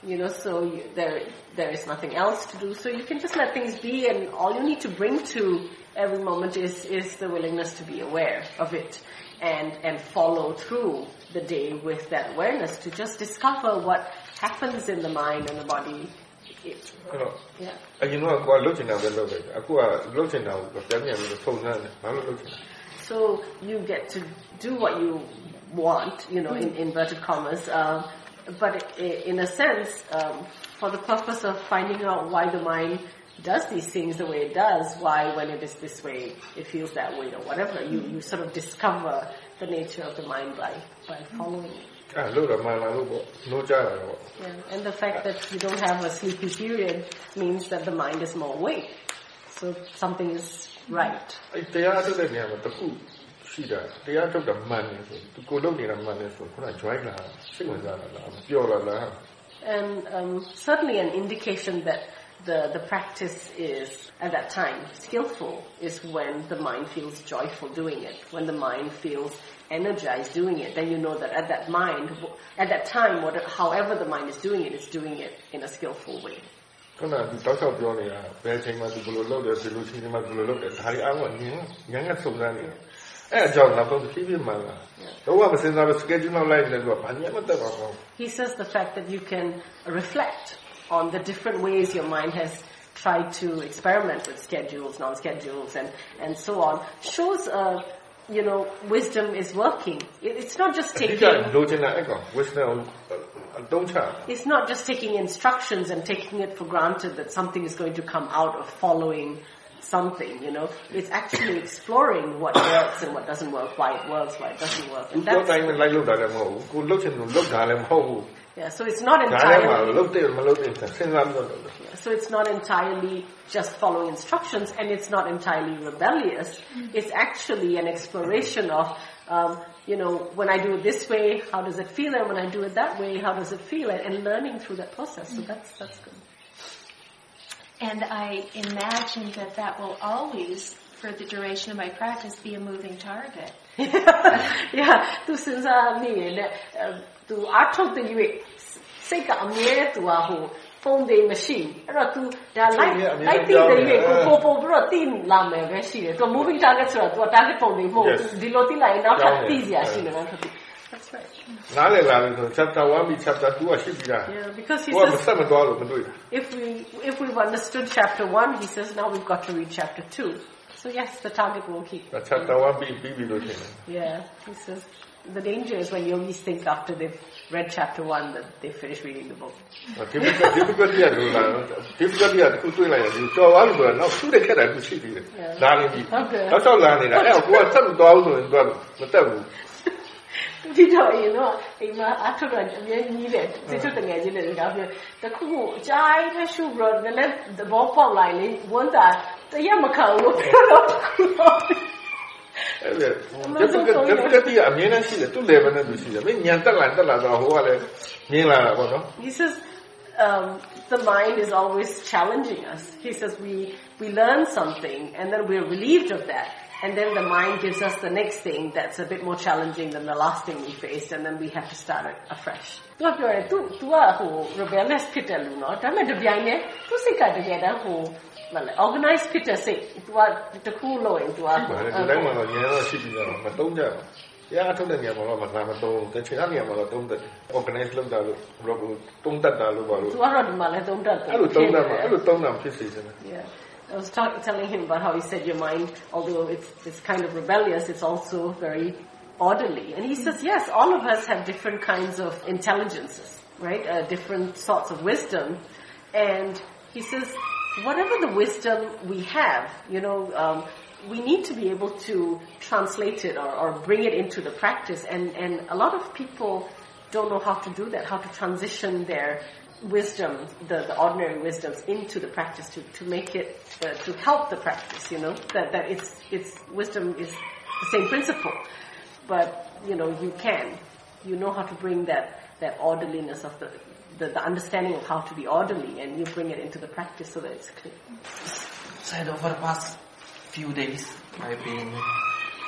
you know so you, there there is nothing else to do so you can just let things be and all you need to bring to every moment is is the willingness to be aware of it and and follow through the day with that awareness to just discover what happens in the mind and the body အဲ့တော့အရင်ကကိုကလှုပ်ချင်တာပဲလုပ်လိုက်အခုကလှုပ်ချင်တာကိုပြန်ပြန်ပြီးထုံနှမ်းတယ်ဘာလို့လှုပ်ချင်လဲ so you get to do what you want you know in inverted commas um, but in a sense um, for the purpose of finding out why the mind does these things the way it does why when it is this way it feels that way or whatever you you sort of discover the nature of the mind by by following it yeah, and the fact that you don't have a sleepy period means that the mind is more awake. So something is right. တရားထုတ်တဲ့နေရာမှာတခုရှိတာတရားထုတ်တာမှန်တယ်ဆိုသူကိုလုပ်နေတာမှန်တယ်ဆိုခုန joy လာစိတ်ဝင်စားတာလားပျော်လာလား and um, certainly an indication that the, the practice is at that time skillful is when the mind feels joyful doing it, when the mind feels energized doing it, then you know that at that mind, at that time, whatever, however the mind is doing it, it's doing it in a skillful way. ခုနကတောက်ချောက်ပြောနေတာဘယ်ချိန်မှဒီလိုလုပ်တယ်ဒီလိုချိန်မှဒီလိုလုပ်တယ်ဒါတွေအားလုံးညင်ညံ့ငတ်စုံစမ်းနေတယ်အဲ့အကြောင်းနောက်ဆုံးဖြည်းဖြည်းမှန်လာတော့မစင်စားလို့ schedule နောက်လိုက်တယ်ဆိုတော့ဘာမှမတက်ပါဘူး He says the fact that you can reflect on the different ways your mind has tried to experiment with schedules, non-schedules, and, and so on, shows a you know, wisdom is working. It's not just taking. It's not just taking instructions and taking it for granted that something is going to come out of following something, you know. It's actually exploring what works and what doesn't work, why it works, why it doesn't work. And that's, yeah, so it's not entirely. Yeah, so it's not entirely just following instructions, and it's not entirely rebellious. It's actually an exploration of, um, you know, when I do it this way, how does it feel, and when I do it that way, how does it feel, and, and learning through that process. So that's that's good. And I imagine that that will always for the duration of my practice be a moving target. yeah, သူစဉ်းစားမိရင်လည်းသူအားထုတ်တဲ့ရွေးစိတ်ကအမြဲသူကဟို ပုံတွေမရှိအဲ့တော့ तू ဒါ light light သိတဲ့ရေကိုပို့ပို့ပြီးတော့သိလာမယ်ပဲရှိတယ်။ तू moving target ဆိုတော့ तू target ပုံတွေမဟုတ်ဒီလိုသိလိုက်ရင်နောက်ထပ်သိစရာရှိတယ်နော်ထပ် That's right. နားလည်လာလို့ဆို chapter 1ပြီး chapter 2ကရှိပြီလား Yeah, because he ဟိုကမ says ဆက်မသွားလို့မတွေ့တာ if we if we've understood chapter 1, he says now we've got to read chapter 2. So yes, the target will keep. yeah, he says the danger is when yogis think after they've read chapter one that they finish reading the book. yeah. ဒီတော့ you know အိမ်မှာအထုပ်ရအမြဲကြီးတယ်စစ်စစ်တငယ်ချင်းတွေကပြောတခုခုအကြိုက်နဲ့ရှုပြီးတော့လည်းသဘောပေါက်လိုက်လေဝန်တာ တရက်မခံဘူးပြောတော့တခုတော့ အဲ့ဒါ difficult difficulty ကအမြဲတမ်းရှိတယ်သူ့ level နဲ့သူရှိတယ်မင်းညံတက်လာတက်လာတော့ဟိုကလည်းမြင်လာတာပေါ့နော် He says um, the mind is always challenging us. He says we we learn something and then we're relieved of that. And then the mind gives us the next thing that's a bit more challenging than the last thing we faced, and then we have to start it afresh. သူကပြောတယ် तू तू ကဟို rebellious ဖြစ်တယ်လို့နော်ဒါပေမဲ့တပြိုင်တည်းသူစိတ်ကတကယ်တမ်းဟို မလဲ organize ဖြစ်တဲ့စိတ်သူကတခုလုံးရင်သူကဒီတိုင်းမှာတော့ရင်းတော့ရှိပြီးတော့မတုံးကြဘူးတရားထုတ်တဲ့နေရာမှာတော့မနာမတုံးတချင်တဲ့နေရာမှာတော့တုံးတယ် organize လုပ်တာလို့ဘလော့ကိုတုံးတတ်တာလို့ပါလို့သူကတော့ဒီမှာလဲတုံးတတ်တယ်အဲ့လိုတုံးတတ်မှာအဲ့လိုတုံးတာဖြစ်စေစမ်း yeah. I was talk, telling him about how he said your mind, although it's, it's kind of rebellious, it's also very orderly. And he says, yes, all of us have different kinds of intelligences, right? Uh, different sorts of wisdom. And he says, whatever the wisdom we have, you know, um, we need to be able to translate it or, or bring it into the practice. And, and a lot of people don't know how to do that, how to transition their wisdom, the, the ordinary wisdoms into the practice to, to make it, uh, to help the practice, you know, that, that it's, it's, wisdom is the same principle. But, you know, you can. You know how to bring that, that orderliness of the, the, the understanding of how to be orderly and you bring it into the practice so that it's clear. said over the past few days, I've been,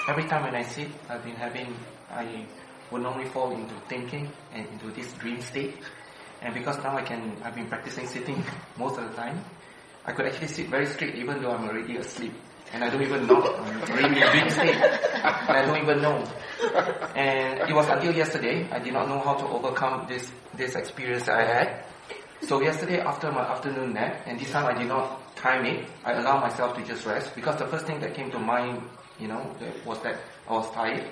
every time when I sit, I've been having, I would normally fall into thinking and into this dream state. And because now I can, I've been practicing sitting most of the time, I could actually sit very straight even though I'm already asleep. And I don't even know, state. And I don't even know. And it was until yesterday, I did not know how to overcome this, this experience I had. So yesterday after my afternoon nap, and this time I did not time it, I allowed myself to just rest because the first thing that came to mind, you know, was that I was tired.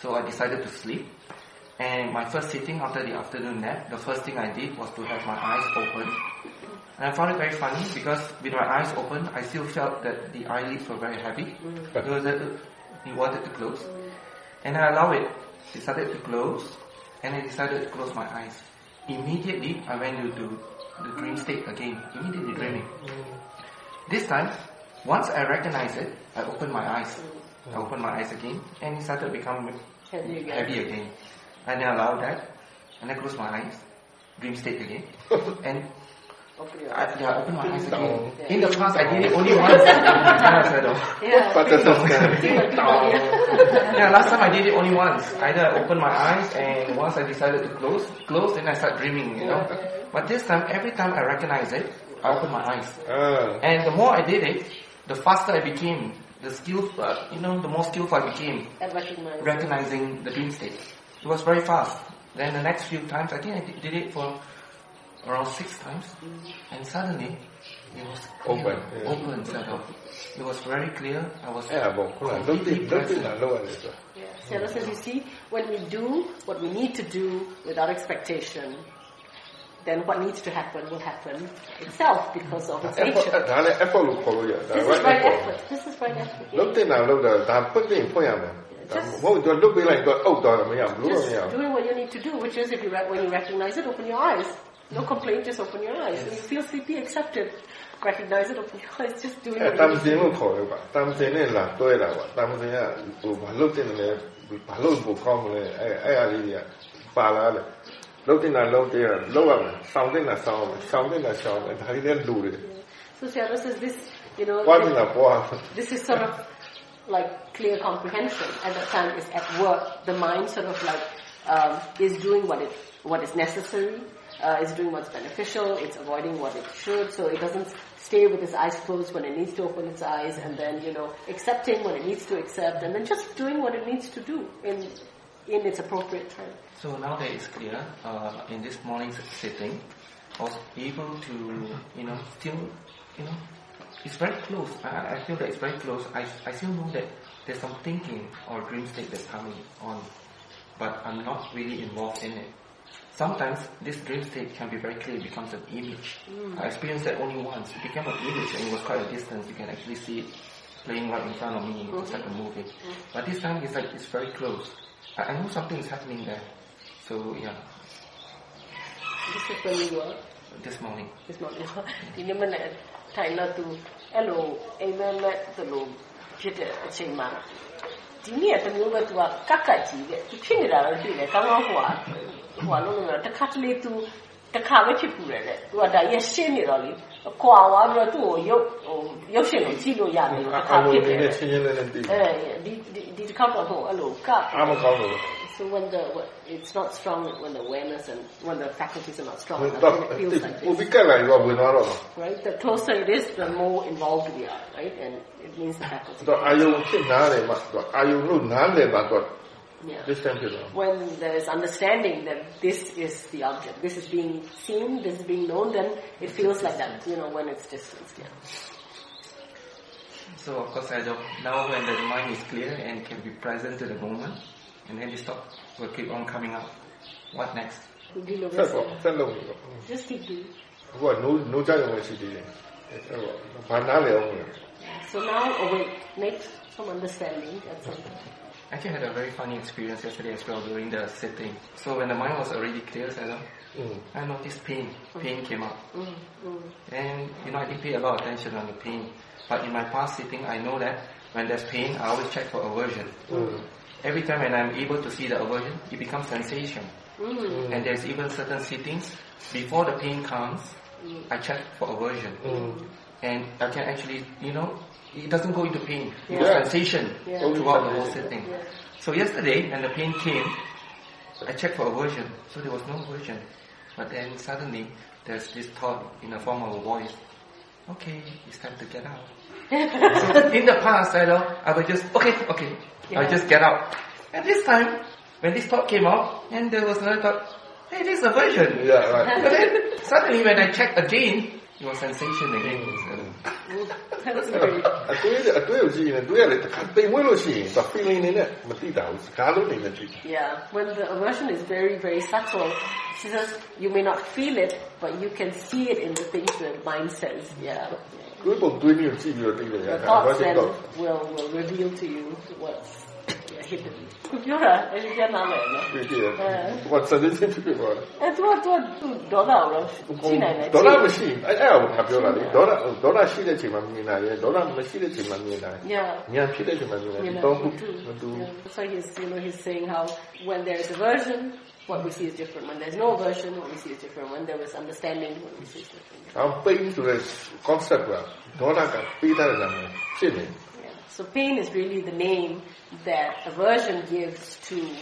So I decided to sleep. And my first sitting after the afternoon nap, the first thing I did was to have my eyes open. And I found it very funny because with my eyes open, I still felt that the eyelids were very heavy. Mm. It was that it wanted to close. And I allowed it. Decided to close. And I decided to close my eyes. Immediately, I went into the dream state again. Immediately dreaming. Mm. This time, once I recognized it, I opened my eyes. I mm. opened my eyes again, and it started to become Heavy again. heavy again. And I allowed that, and I closed my eyes, dream state again, and I, eyes. yeah, I opened my eyes again. In the past, I did it only once. yeah, I said, oh. Yeah. But that's not yeah, last time I did it only once. Either I opened my eyes and once I decided to close, close, then I start dreaming, you know. But this time, every time I recognize it, I open my eyes. And the more I did it, the faster I became. The skill, uh, you know, the more skillful I became recognizing the dream state. It was very fast. Then the next few times, I think I did- did it for around six times, and suddenly it was open, yeah. open setup. It was very clear. I was yeah, but don't be, don't be yeah. So that's as you see, when we do what we need to do without expectation, then what needs to happen will happen itself because of its nature. This is right effort. This is right effort. Yeah. Just doing what you need to do, which is if you re- when you recognize it, open your eyes. No complaint, just open your eyes. When you feel sleepy, accept it. Recognize it, open your eyes. Just doing အဲ what တ you မ် need စင် to ကို do. ခေါ်ရပါတမ်စင်နဲ့လာတွဲတာပါတမ်စင်ကဟိုဘာလို့တင်တယ်လဲဘာလို့ပိုကောင်းမလဲအဲအဲ့အလေးတွေကပါလာတယ်လုံးတင်တာလုံးတင်တာလုံးရမယ်ဆောင်းတင်တာဆောင်းရမယ်ဆောင်းတင်တာဆောင်းမယ်ဒါလေးလည်းလူတယ် So Sarah says this, you know, ပွားတင်တာပွား this is sort of like clear comprehension at that time is at work. The mind sort of like um, is doing what it what is necessary. uh, doing what's beneficial, it's avoiding what it should, so it doesn't stay with its eyes closed when it needs to open its eyes, and then, you know, accepting when it needs to accept, and then just doing what it needs to do in, in its appropriate time. So now that it's clear, uh, in this morning's sitting, I was able to, you know, still, you know, it's very close. I, I feel that it's very close. I, I still know that there's some thinking or dream state that's coming on, but I'm not really involved in it. Sometimes this dream state can be very clear, it becomes an image. Mm. I experienced that only once. It became an image and it was quite a distance. You can actually see it playing right in front of me. It's like a movie. But this time it's like it's very close. I, I know something is happening there. So yeah, This is when you were, this morning. this morning. ဒီနေ့မနေ့ထိုင်တော့သူအဲ့လိုအိမ်မက်မက်သူလိုဖြစ်တဲ့အချိန်မှာဒီနေ့ကတမျိုးပဲသူကကက်ကက်ကြီးတဲ့သူဖြစ်နေတာတော့တွေ့တယ်ကောင်းကောင်းဟိုက ဟိုကလုံးလုံးတစ်ခါတလေသူတစ်ခါပဲဖြစ်ပူတယ်တဲ့သူကဒါရက်ရှင်းနေတော့လေခွာသွားပြီးတော့သူ့ကိုရုပ်ဟိုရုပ်ရှင်ကိုကြည့်လို့ရတယ်လို့တစ်ခါအလိုဖြစ်နေတယ်နဲ့ချင်းချင်းလေးနဲ့တည်အဲဒီဒီဒီတစ်ခါတော့ဟိုအဲ့လိုကပ်အားမကောင်းလို့ So when the when it's not strong when the awareness and when the faculties are not strong ဟို enough, တော့ then it feels like ဟို this. ဒီကက်လာရောဝင်သွားတော့ Right? The closer it is, the more involved we are, right? And it means the faculty. တော့အာယုံဖြစ်နားတယ်မှာတော့အာယုံလို့နားလည်မှာတော့ Yeah. distance ဖြစ်တော့ When there's understanding that this is the object, this is being seen, this is being known, then it feels like that, you know, when it's distanced. Yeah. So of course I don't, now when the mind is clear and can be present to the moment, and then this thought will keep on coming up. What next? We'll deal with ဆက် this. ပေါ့ဆက်လုံးပေါ့ Just keep doing. ဟိုကနိုးနိုးကြရုံပဲရှိသေးတယ်အဲ့တော့ဘာနားလဲအောင်လဲ So now awake, make some understanding at some point. I actually had a very funny experience yesterday as well during the sitting. So when the mind was already clear, I thought, อืม I noticed pain. Pain came up. Mm, mm. And, you know, I didn't pay a lot of attention on the pain. But in my past sitting, I know that when there's pain, I always check for aversion. Every time when I'm able to see the aversion, it becomes sensation. Mm. And there's even certain sittings, before the pain comes, I check for aversion. And I can actually, you know, it doesn't go into pain. It's Yeah. sensation Yeah. throughout the whole sitting. Yeah. So yesterday, when the pain came, I checked for aversion. So there was no aversion. But then suddenly, there's this thought in the form of a voice. Okay, it's time to get out. so in the past, I know, I would just, okay, okay, I'll just get out. And this time, when this thought came out, and there was another thought, hey, this is aversion. Yeah, right. But then suddenly when I checked again, it was sensation again. So, That's very အတွေးအတွေးကိုကြည့်ရင်တွေးရတယ်တစ်ခါပိန်ဝင်လို့ရှိရင်သူ feeling နေနဲ့မသိတာဘူးစကားလုံးနေနဲ့သိတာ Yeah, when the aversion is very, very subtle, she says you may not feel it, but you can see it in the things the mind says. Yeah. တွေးပုံတွေးမျိုးကြည့်ပြီးတော့သိလို့ရ The တာ thoughts ဘာဖြစ် then တော့ will, will reveal to you what's yeah, hidden. kultura regionalne. Watsadizipiwa. E tu tu tu dola ora. China ne. Dola mashi. Ai ai wo ta ပြောတာလေဒေါ်လာဒေါ်လာရှိတဲ့ချိန်မှာမြင်လာတယ်ဒေါ်လာမရှိတဲ့ချိန်မှာမြင်လာတယ်ညံဖြစ်တဲ့ချိန်မှာမြင်လာတယ်တော့ဟုတ်မတူ So he's you know he's saying how when there is a version what we see is different. When there's no aversion what we see is different. When there was understanding what we see is different. အော် pain this concept ကဒေါ်လာကပေးထားတဲ့နာမည်ဖြစ်နေ So pain is really the name that aversion gives to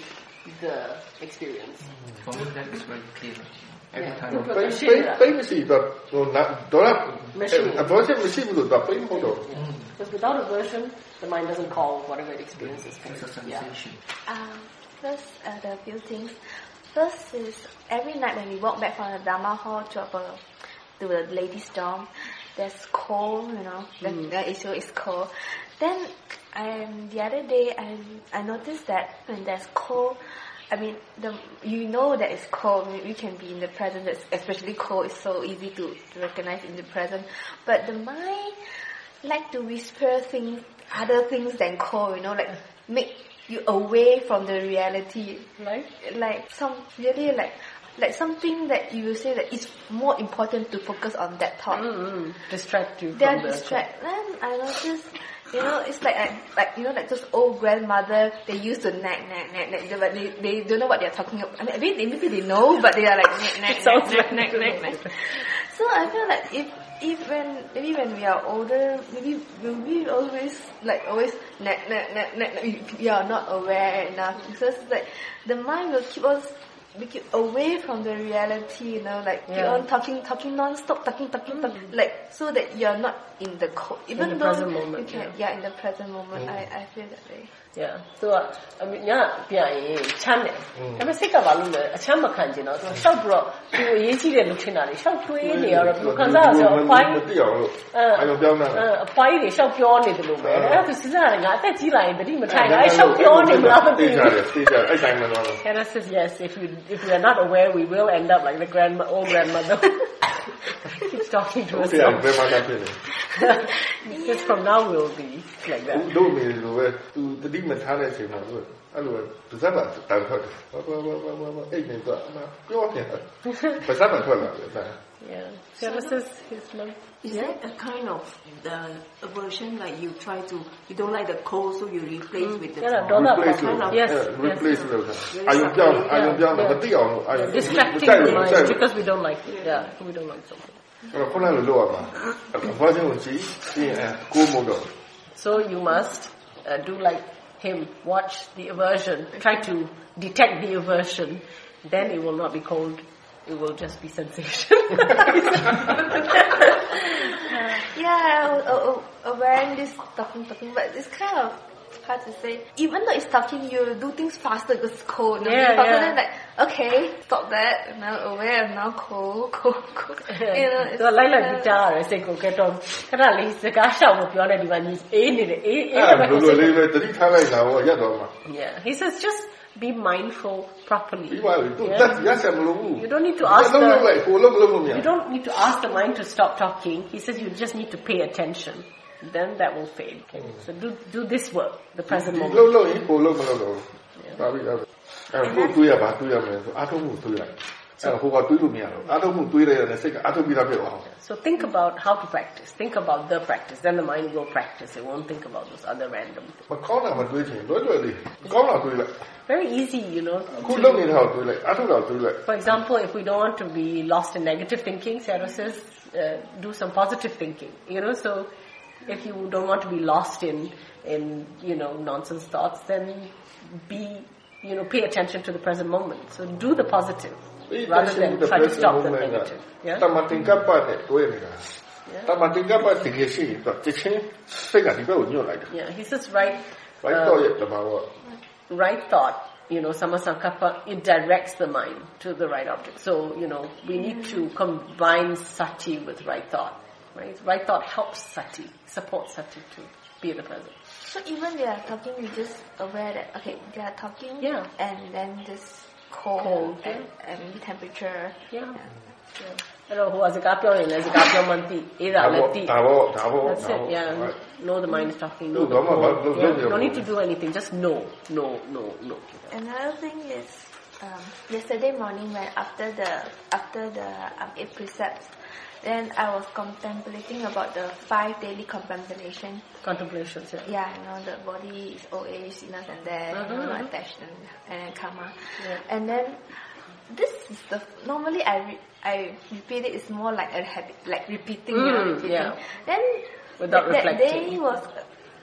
the experience. For me, that is very clear. Every yeah. time. Aversion. Mm. Because without aversion, the mind doesn't call whatever it experiences. Um, first, uh, the few things. First is every night when we walk back from the Dharma hall to, a to the ladies' dorm, there's cold, you know, the, the issue is cold. Then um, the other day, I, I noticed that when there's cold, I mean, the, you know that it's cold. We, can be in the present, it's- especially cold. It's so easy to, to recognize in the present. But the mind like to whisper things, other things than cold. You know, like make you away from the reality. Like? Like some really like like something that you will say that it's more important to focus on that thought. Mm-hmm. Distract you They're distract. Then I notice, you know, it's like I, like you know, like those old grandmother. They used to nag, nag, nag, nag, but they they don't know what they're talking about. I mean, maybe they, maybe they know, but they are like nag, nag, nag, nag, nag, nag. So I feel like if if when maybe when we are older, maybe will we always like always nag, nag, nag, nag, we are not aware enough because like the mind will keep us make you away from the reality, you know, like Yeah. on talking, talking non-stop, talking, talking, talking, mm. like so that you're not in the co- even the though present moment, you can, yeah. in the present moment. I, I feel that way. Yeah သူကအမေညပြန်ရင်ချမ်းတယ်ဒါပေမဲ့စိတ်ကဘာလို့လဲအချမ်းမခံကျင်တော့သူရှောက်ပြီးတော့သူအရေးကြီးတယ်လို့ထင်တာလေရှောက်တွေးနေရတော့ဘယ်လိုခံစားရလဲဆိုတော့အပိုင်းမသိအောင်လို့အဲအာရုံပြောင်းတာအဲအပိုင်းတွေရှောက်ပြောနေတယ်လို့ပဲအဲ့ဒါသူစဉ်းစားရတယ်ငါအသက်ကြီးလာရင်တတိမထိုင်တာအဲ့ရှောက်ပြောနေမလားမသိသိကြဘူးတယ်သိကြတယ်အဲ့တိုင်းမှာတော့ Hannah says yes if you if we are not aware we will end up like the grandma old grandmother keeps talking to ဟုတ်တယ် herself ဘယ်မှာလဲဖြစ်နေ Just from now we'll be like that တို့မေလိုပဲသူတတိမထားတဲ့အချိန်မှာသူအဲ့လိုပါဇက်ပါတန်ထွက်တယ်ဘာဘာဘာဘာဘာအဲ့နေတော့ပြောနေတယ်ပါဇက်ပါထွက်လာတယ် yeah Hannah says his mom Is that a kind of the aversion like you try to you don't like the cold so you replace with the Yeah, don't have replace kind of- it yes, replace yes. လို့အာရုံပြောင်းအာရုံပြောင်းတော့မသိအောင်အာရုံ distracting the mind because we don't like it yeah we don't like something အဲ့တော့ခုနလိုလုပ်ရမှာဘာကြောင့်ကိုကြည့်ပြီးရင်ကိုမို့တော့ so you must uh, do like him watch the aversion try to detect the aversion then it will not be cold it will just be sensation Yeah, uh, uh, uh, wearing this talking, talking, but it's kind of hard to say. Even though it's talking, you do things faster because it's cold. you know, Yeah, faster yeah. than like, okay, stop that. Now aware, now cold, cold, cold. you know, it's, သူကလိုက်လိုက်ပြီးကြားရတယ်စိတ်ကိုကဲတော့ခဏလေးစကားရှောက်လို့ပြောနေဒီမှာညီအေးနေတယ်အေးအေး အဲ့ တယ် လိုလိုလေးပဲတတိထားလိုက်တာဟောရက်တော့မှာ Yeah, he says just be mindful properly. You don't need to ask the, you don't need to ask the mind to stop talking. He says you just need to pay attention. Then that will fade. Okay? So do do this work, the present moment. Yeah. So think about how to practice. Think about the practice. Then the mind will practice. It won't think about those other random things. Very easy, you know. For example, if we don't want to be lost in negative thinking, Sayadaw says, uh, do some positive thinking. You know, so if you don't want to be lost in in you know nonsense thoughts, then be you know pay attention to the present moment. So do the positive rather than try to stop the negative. Yeah? Yeah. he says right, right, uh, right thought you know, sammasankappa, it directs the mind to the right object. So, you know, we need to combine sati with right thought, right? Right thought helps sati, supports sati to be in the present. So even they are talking, you just aware that, okay, they are talking, yeah. and then just cold, Cold, and, and temperature. Yeah. အဲ့တော့ဟိုကစကားပြောရင်လည်းစကားပြောမှန်းသိအေးတာလည်းသိ ဒါဘောဒါဘော That's ဒါ it, ဘော yeah. Know the mind is talking. No, Know the don't worry code. about- don't- Yeah, don't- No need to do anything. Just know, know, know, know. Another thing is, um, yesterday morning when after the after the um, eight precepts, then I was contemplating about the five daily contemplation. Contemplations, yeah. Yeah, you know the body is old age, sickness and death, you know, Mhm. attachment and karma. Yeah. And then this is the normally I re- I repeat it. It's more like a habit, like repeating. you know, Mm, repeating. yeah. Then Without that, that day was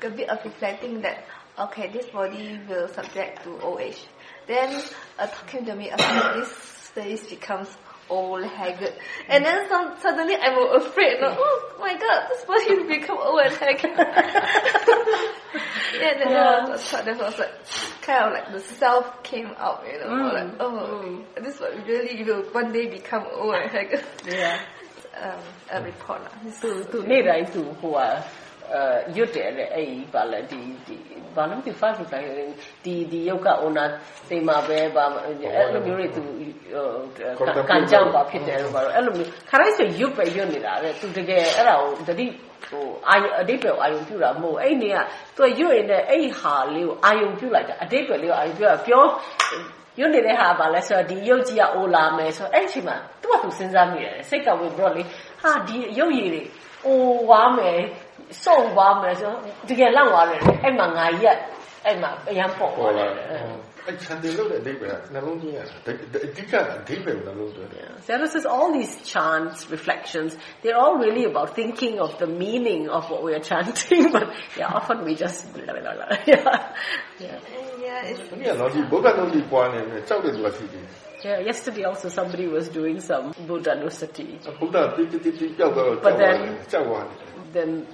a bit of reflecting that okay, this body will subject to old age. Then a thought came to me, about this face becomes old, haggard. And then some, suddenly I'm afraid, like, oh my god, this person will become old and haggard. yeah, then uh, yeah. I was, I was like, kind of like the self came out, you know, mm. like, oh, mm. this one really, will one day become old and haggard. Yeah. Um, a report. Lah. Tu, to, ni dah. အဲရွတ်တယ်လေအဲ့ဒီဘာလဲဒီဒီဘာလို့ဒီ five တိုင်းဒီဒီယုတ်က owner တိမ်မှာပဲဘာအဲ့လိုမျိုးတွေသူဟိုကန်ကြောင်ပါဖြစ်တယ်လို့ဘာလို့အဲ့လိုမျိုးခရိုင်းဆိုရွတ်ပဲရွတ်နေတာလေသူတကယ်အဲ့ဒါကိုတတိဟိုအာယအတိတ်ပဲအာယုံပြူတာမဟုတ်အဲ့နေကသူကရွတ်ရင်လည်းအဲ့ဒီဟာလေးကိုအာယုံပြူလိုက်တာအတိတ်ပဲလေးကိုအာယုံပြူတာပြောရွတ်နေတဲ့ဟာပါလဲဆိုတော့ဒီရုပ်ကြီးကအိုလာမယ်ဆိုတော့အဲ့ဒီအချိန်မှာသူ့ကသူစဉ်းစားမိတယ်စိတ်ကဝင်ပြီးတော့လေဟာဒီရုပ်ရည်တွေအိုဝါမယ် ส่งบ้ามาซะตะแกล่างว่าเลยไอ้มางาเยอะไอ้มายังปอกว่าไอ้ฉันเดินรู้ได้ไปนะลงนี้อ่ะไอ้ที่กะไอ้ที่ไปนะลงตัวเนี่ย so this is all these chants reflections they're all really about thinking of the meaning of what we are chanting but yeah often we just blah, blah, blah. yeah yeah yeah it's yeah logic ဘုရားလုံးကြီးပွားနေတယ်ကြောက်တယ်သူကရှိတယ် Yeah, yesterday also somebody was doing some Buddhanussati. But then, then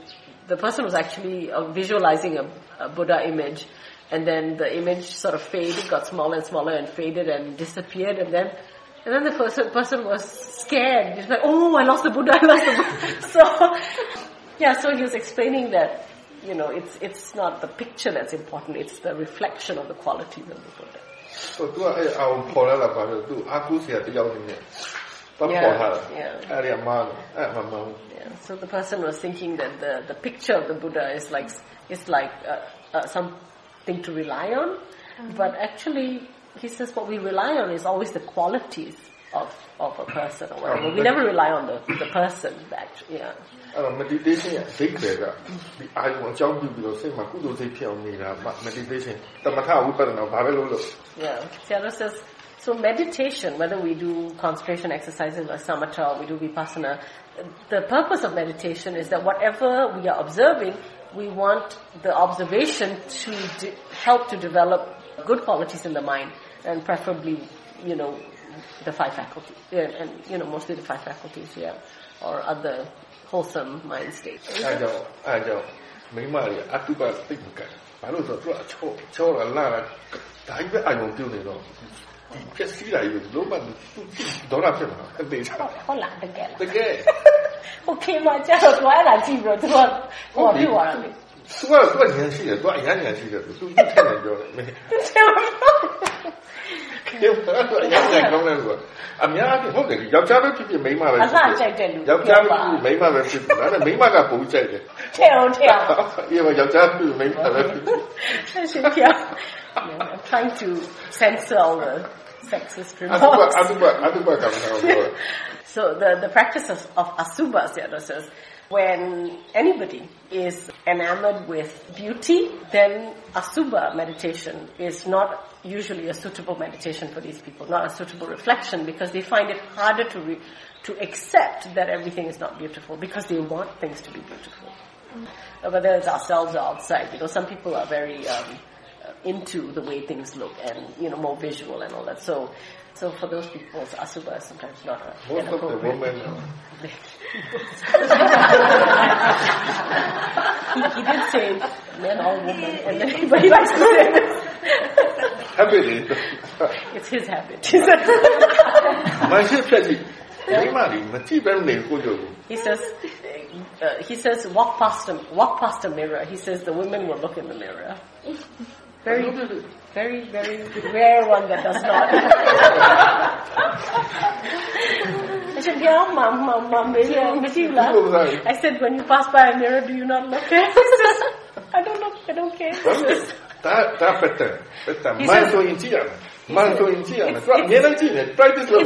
the person was actually uh, visualizing a, a Buddha image and then the image sort of faded, got smaller and smaller and faded and disappeared and then and then the person, person was scared. He's like, oh, I lost the Buddha, I lost the Buddha. so, yeah, so he was explaining that, you know, it's, it's not the picture that's important, it's the reflection of the qualities of the Buddha. So, သူကအဲ့အောင်ပေါ်လာတာပါလို့သူအာကုဆရာတယောက်နေနဲ့ တော့ပေါ်ထားတာအဲ့ဒီအမှန်အဲ့မှန်မှန် Yeah, so the person was thinking that the, the picture of the Buddha is like is like uh, uh, something to rely on, but actually he says what we rely on is always the qualities of of a person or whatever. We never rely on the the person. Actually, yeah. အဲ့တော့ meditation ရဲ့အဓိပ္ပာယ်ကဒီအာယုံအကြောင်းပြုပြီးတော့စိတ်မှာကုသိုလ်စိတ်ဖြစ်အောင်နေတာမှ meditation တမထဝိပဿနာဘာပဲလုပ်လို့ Yeah. Tiara says so meditation, whether we do concentration exercises or samatha or we do vipassana, the purpose of meditation is that whatever we are observing, we want the observation to de- help to develop good qualities in the mind and preferably, you know, the five faculties, yeah, and you know, mostly the five faculties, yeah, or other wholesome mind states. အဲကြောင့်အဲကြောင့်မိမတွေအတုပသိမကံဘာလို့ဆိုတော့သူကချောချောလာလာဒါကြီးပဲအာယုံပြုတ်နေတော့ဒီ ဖြစ်စီလာယူလုံးဝသူဒေါရဖြစ်မှာအသေးချာ ဟုတ်လားတကယ် တကယ် โอเคမှာကျတော့သူအဲ့ဒါကြည့်ပြီးတော့သူကဟိုပြသွားတာလေ သူကသူကဉာဏ်ရှိတယ်သူကအရန်ဉာဏ်ရှိတယ်သူသူထက်နေပြောတယ်မင်းဒီဘာလို့အရန်ဉာဏ်ကောင်းလဲလို့အများကြီးဟုတ်တယ်ယောက်ျားပဲဖြစ်ဖြစ်မိန်းမပဲ အလှကြိုက်တဲ့လူ ယောက်ျားပဲဖြစ်ဖြစ်မိန်းမပဲဖြစ်ဖြစ်ဒါနဲ့မိန်းမကပုံကြိုက်တယ် ထဲအောင်ထဲအောင် ဒီမှာယောက်ျားဖြစ်မိန်းမပဲဖြစ်ဖြစ် ဆက်ရှင်ပြ I'm trying to censor all the sexist remarks. Asubha, Asubha, Asubha so the, the practice of, of Asubha says, when anybody is enamored with beauty, then Asubha meditation is not usually a suitable meditation for these people, not a suitable reflection because they find it harder to re- to accept that everything is not beautiful because they want things to be beautiful. Mm. Whether it's ourselves or outside, you know, some people are very um, into the way things look and, you know, more visual and all that. So, so for those people, Asubha is sometimes not a. Most of the women. he, he did say men or women, and then, but he likes to say this. Habit. it's his habit. My sister, he says, uh, he says, walk past a, walk past a mirror. He says the women will look in the mirror. Very, very, very rare one that does not. I said, yeah, mom, mom, mom, maybe I'm with you, love. I said, when you pass by a mirror, do you not look at it? I don't look, I don't care.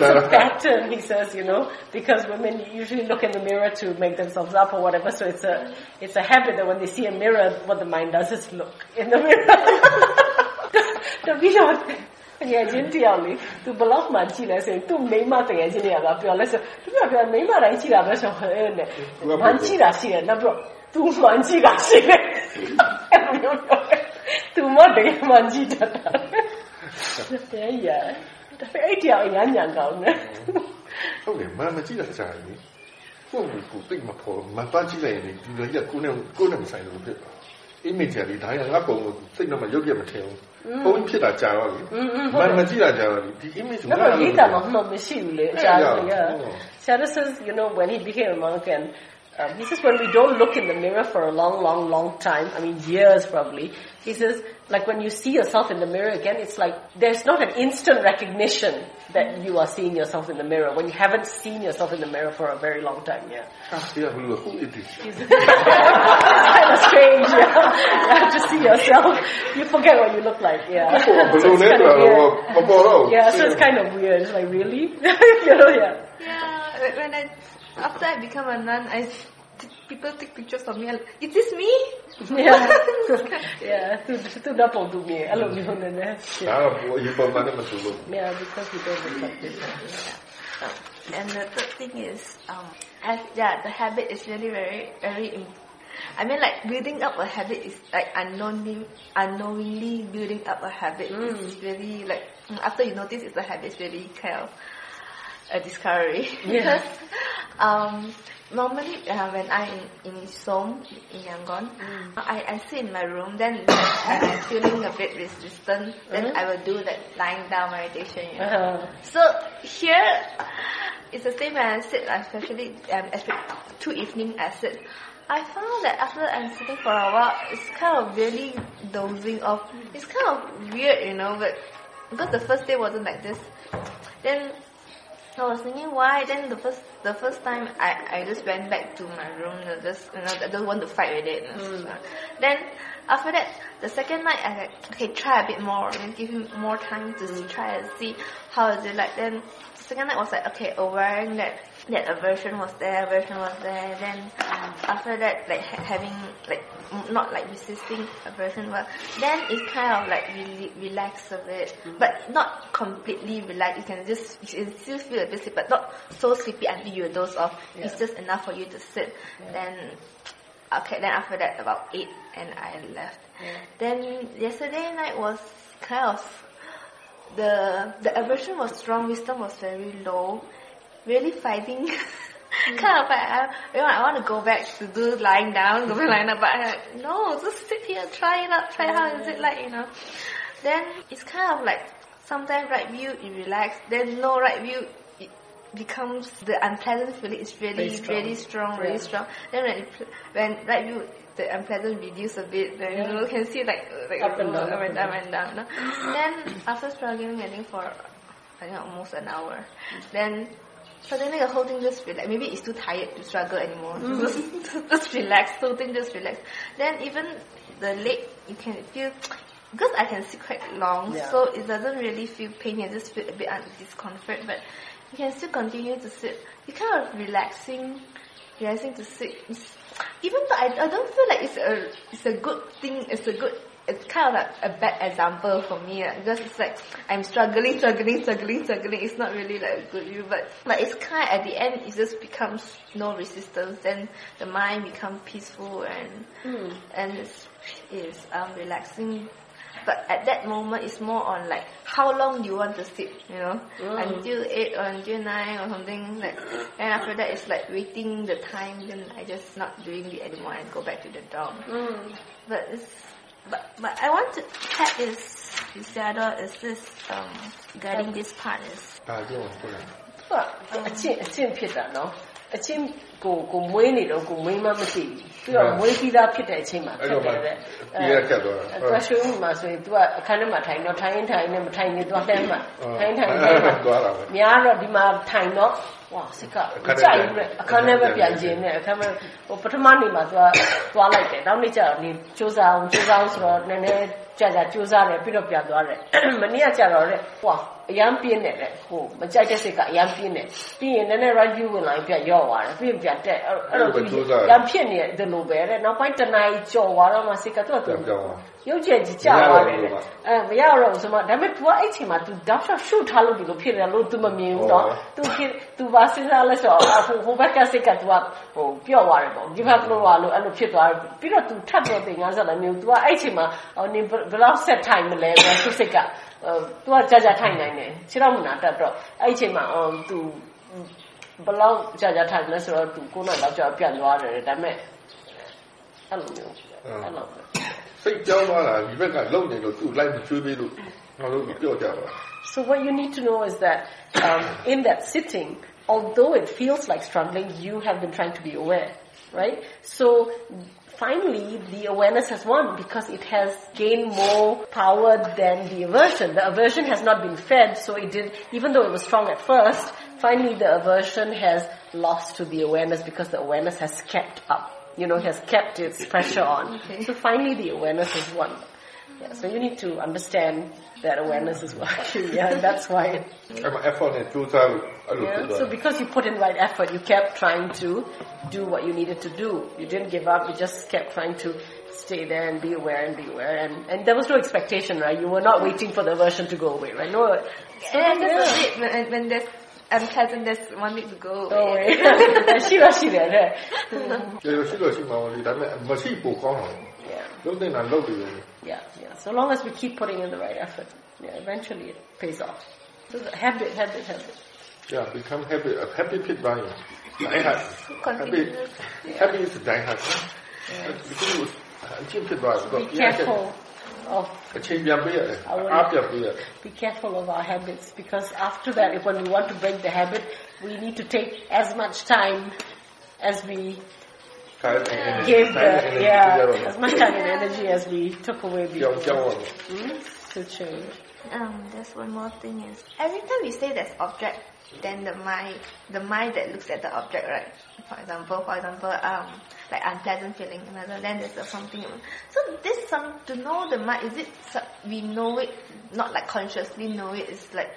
It's a pattern, he says, you know, because women usually look in the mirror to make themselves up or whatever. So it's a it's a habit that when they see a mirror, what the mind does is look in the mirror. တပီတော့ငယ်ချင်းတယောက်လေသူဘလောက်မှကြည့်လဲဆိုရင်သူ့မိန်းမတကယ်ချင်းတွေကပြောလဲဆိုသူကပြောမိန်းမတိုင်းကြည့်တာပဲဆိုဟဲ့နဲ့မှန်ကြည့်တာရှိတယ်နောက်ပြီးတော့သူမှန်ကြည့်တာရှိတယ်အဲ့လိုမျိုးပြောတယ်သူမတကယ်မှန်ကြည့်တတ်တာတဲ့ရဒါပေမဲ့အဲ့တရားအညာညာကောင်းတယ်ဟုတ်တယ်မန်မကြည့်တာကြာပြီကိုယ့်ကိုယ်ကိုသိမဖို့မပတ်ကြည့်လိုက်ရင်ဒီလိုရက်ကိုယ်နဲ့ကိုယ်နဲ့မဆိုင်လို့ဖြစ်သွား image လေးဒါရငါပုံကိုစိတ်တော့မရုပ်ရမထင်ဘူးပုံဖြစ်တာကြာတော့လေမန်မကြည့်တာကြာတော့ဒီ image ကို No, ငါ but Gita Muhammad Mashivule, Yeah. yeah. Shara says, you know, when he became a monk and Um, he says when we don't look in the mirror for a long, long, long time, I mean years probably, he says like when you see yourself in the mirror again, it's like there's not an instant recognition that you are seeing yourself in the mirror when you haven't seen yourself in the mirror for a very long time, yeah. who it is? kind of strange, yeah. You have to see yourself. You forget what you look like, yeah. so it's kind of weird. yeah, so it's kind of weird. It's like, really? you know, yeah. Yeah, when I after I become a nun, I people take pictures of me. I'm Is this me? Yeah, yeah. Itu, itu dah pun tu me. Alam ni mana ni? Ah, you pun mana macam tu. Yeah, because we don't. Yeah. And the third thing is, um, as, yeah, the habit is really very, very important. I mean, like building up a habit is like unknowingly, unknowingly building up a habit. Mm. It's really like after you notice it's a habit, it's really hell a discovery. because um, normally uh, when I'm in, in Som, in Yangon, mm. I, I sit in my room, then I'm feeling a bit resistant, then mm-hmm. I will do that lying down meditation. You know? uh-huh. So here, it's the same when I sit, especially, um, especially two evening I sit. I found that after I'm sitting for a while, it's kind of really dozing off. It's kind of weird, you know, but because the first day wasn't like this. Then I was thinking why. Then the first the first time I, I just went back to my room. You just you know I don't want to fight with it. Mm. Then after that, the second night I like okay try a bit more and give him more time to mm. try and see how is it like. Then the second night was like okay aware that that aversion was there, aversion was there. Then um, after that, like ha- having like not like resisting aversion, but then it's kind of like really relax a bit, mm-hmm. but not completely relax. You can just you can still feel a bit sleepy, but not so sleepy until you doze off. Yeah. It's just enough for you to sit. Yeah. Then okay, then after that about eight, and I left. Yeah. Then yesterday night was kind of the the aversion was strong, wisdom was very low really fighting. Mm. kind of like, I, you know, I want to go back to do lying down, go back lying down, but like, no, just sit here, try it out, try how is it hmm. like, you know. Then it's kind of like, sometimes right view, you relax, then no right view, it becomes, the unpleasant feeling is really, strong. really strong, really yeah. strong. Then when, it, when right view, the unpleasant reduce a bit, then yeah. you can see like, like up and down, up and down, and down. No? then after struggling, I think for, I think almost an hour, hmm. then Suddenly the whole thing just relax. Maybe it's too tired to struggle anymore. Mm. Just, just relax. Whole thing just relax. Then even the leg, you can feel because I can sit quite long, yeah. so it doesn't really feel pain. You just feel a bit of discomfort, but you can still continue to sit. You kind of relaxing, relaxing to sit. even though I, I don't feel like it's a it's a good thing. It's a good it's kind of like a bad example for me uh, because it's like I'm struggling, struggling, struggling, struggling. It's not really like a good view, but but it's kind of, at the end it just becomes no resistance. Then the mind becomes peaceful and mm. and it's, it's um, relaxing. But at that moment, it's more on like how long do you want to sit, you know, mm. until eight or until nine or something like. And after that, it's like waiting the time. Then I just not doing it anymore and go back to the dorm. Mm. But it's but, but I want to check is is the other is this um, regarding this part is. 啊，这我不能。不，近近撇的喏。 အချင်းကိုကိုမွေးနေတော့ကိုမွေးမှမရှိဘူးပြီးတော့မွေးပြီးသားဖြစ်တဲ့အချိန်မှာဖြစ်တယ်တဲ့အဲသွားရှုံးမှာဆိုရင် तू ကအခန်းထဲမှာထိုင်တော့ထိုင်ရင်ထိုင်နေမထိုင်ရင်သွားလှမ်းမှာထိုင်ထိုင်လှမ်းမှာသွားတာပဲများတော့ဒီမှာထိုင်တော့ဝါစကကြိုက်ဘူးလေအခန်းထဲပဲပြန်ကျင်နေအခန်းထဲဟိုပထမနေ့မှာသွားသွားလိုက်တယ်နောက်နေ့ကျတော့နေစူးစမ်းစူးစမ်းဆိုတော့နည်းနည်း ကြာကြာကြိုးစားတယ်ပြီးတော့ပြန်သွားတယ်မနေ့ကကြာတော့တဲ့ဟွာအရန်ပြင်းတယ်တဲ့ဟိုမကြိုက်တဲ့စိတ်ကအရန်ပြင်းတယ်ပြီးရင်နည်းနည်း run view ဝင်လာရင်ပြန်ရော့သွားတယ်ပြီးရင်ပြန်တက်အဲ့တော့ရန်ဖြစ်နေတယ်လို့ပဲတဲ့နောက်ပိုင်းတနားကြီးကြော်သွားတော့မှစိတ်ကသူ့အတူ ရုပ်ကျယ်ကြီးကြာသွားတယ်အဲမရတော့ဘူးဆိုမှဒါပေမဲ့ तू အဲ့ချိန်မှာ तू တောက်ရှော့ရှုထားလို့ဒီလိုဖြစ်တယ်လို့ तू မမြင်ဘူးနော် तू ဖြစ် तू ပါစဉ်းစားလဲဆိုတော့ဟိုဟိုဘက်ကစိတ်က तू ကဟိုပျော့သွားတယ်ပေါ့ဒီဘက်လိုပါလို့အဲ့လိုဖြစ်သွားတယ်ပြီးတော့ तू ထပ်တော့တင်ငါဆက်လည်းမျိုး तू ကအဲ့ချိန်မှာဟိုနေဘယ်လောက်ဆက်ထိုင်မလဲပဲသူစိတ်ကသူကကြာကြာထိုင်နိုင်တယ်ခြေတော့မနာတတ်တော့အဲ့ချိန်မှာအော် तू ဘလောက်ကြာကြာထိုင်လဲဆိုတော့ तू ကိုယ်နဲ့တော့ကြာပြန်သွားတယ်ဒါပေမဲ့အဲ့လိုမျိုးအဲ့လို စိတ်ကြောင်းသွားတာဒီဘက်ကလုံနေလို့သူ့လိုက်မချွေးပေးလို့ငါတို့ပြောကြပါ So what you need to know is that um, in that sitting, although it feels like struggling, you have been trying to be aware, right? So finally the awareness has won because it has gained more power than the aversion. The aversion has not been fed, so it did, even though it was strong at first, finally the aversion has lost to the awareness because the awareness has kept up you know, has kept its pressure on. Okay. So finally the awareness is one. Yeah, so you need to understand that awareness is working. Yeah, and that's why. Effort in total. Yeah, so because you put in right effort, you kept trying to do what you needed to do. You didn't give up. You just kept trying to stay there and be aware and be aware. And, and there was no expectation, right? You were not waiting for the aversion to go away, right? No. So, and that's yeah. it. When, when there's unpleasantness wanting to go away. ရှိတော့ရှိတယ်တဲ့။ကျေရှိတော့ရှိမှာပေါ့လေဒါပေမဲ့မရှိပိုကောင်းတော့ Yeah. Yeah, yeah. So long as we keep putting in the right effort, yeah, eventually it pays off. So the habit, habit, habit. Yeah, become happy. A happy pit buying. Die hard. Happy, happy is die hard. Yeah. Be careful of be careful of our habits because after that, if when we want to break the habit, we need to take as much time as we gave the yeah as much time and energy as we took away before. Mm, to change. Um, there's one more thing is every time we say there's object, then the mind, the mind that looks at the object, right? For example, for example, um, like unpleasant feeling, another, then there's a something. So this some to know the mind, is it we know it, not like consciously know it, it's like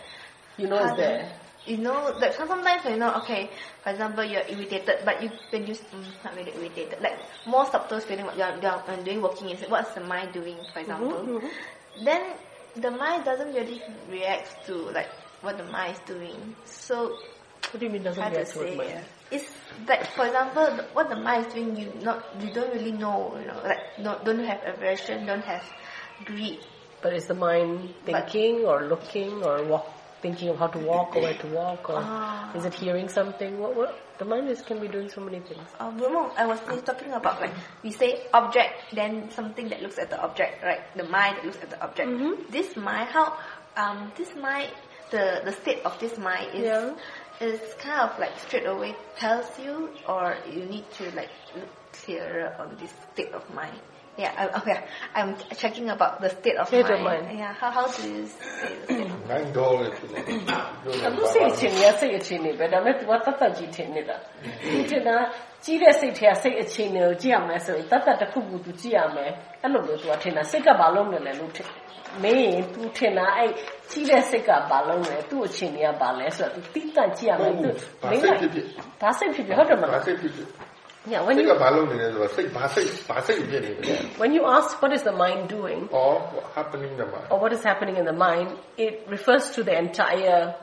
you know it's there. You know, like sometimes you know, okay, for example, you're irritated, but you when you mm, not really irritated, like more subtle feeling, you're, you're doing working is what's the mind doing, for mm-hmm, example. Mm-hmm. Then the mind doesn't really react to like what the mind is doing. So what do you mean doesn't react to mind? It's like for example, what the mind is doing, you not you don't really know, you know, like no, don't have aversion, don't have greed. But is the mind thinking but, or looking or walk, thinking of how to walk or where to walk, or uh, is it hearing something? What what the mind is can be doing so many things. Uh, no, I was talking about like we say object, then something that looks at the object, right? The mind that looks at the object. Mm-hmm. This mind, how um this mind, the the state of this mind is. Yeah. Is kind of like straight away tells you, or you need to like look clearer on this state of mind. Yeah, I, okay. I'm checking about the state of state mind. Of mind. Yeah, how, how do you say the state of mind? အခုစိတ်အခြေအနေကစိတ်အခြေအနေပဲဒါပေမဲ့ तू ကတတ်တတ်ကြီးထင်နေတာသူထင်တာကြီးတဲ့စိတ်ထဲကစိတ်အခြေအနေကိုကြည့်ရမယ်ဆိုရင်တတ်တတ်တစ်ခုခု तू ကြည့်ရမယ်အဲ့လိုမျိုး तू ကထင်တာစိတ်ကဘာလုံးနေလဲလို့ထင်မင်းရင် तू ထင်တာအဲ့ကြီးတဲ့စိတ်ကဘာလုံးလဲသူ့အခြေအနေကဘာလဲဆိုတော့ तू တိတန့်ကြည့်ရမယ် तू မင်းကဘာစိတ်ဖြစ်ဖြစ်ဟုတ်တယ်မလားဘာစိတ်ဖြစ်ဖြစ် yeah, when you, when you ask what is the mind doing, or what happening in the mind, or what is happening in the mind, it refers to the entire,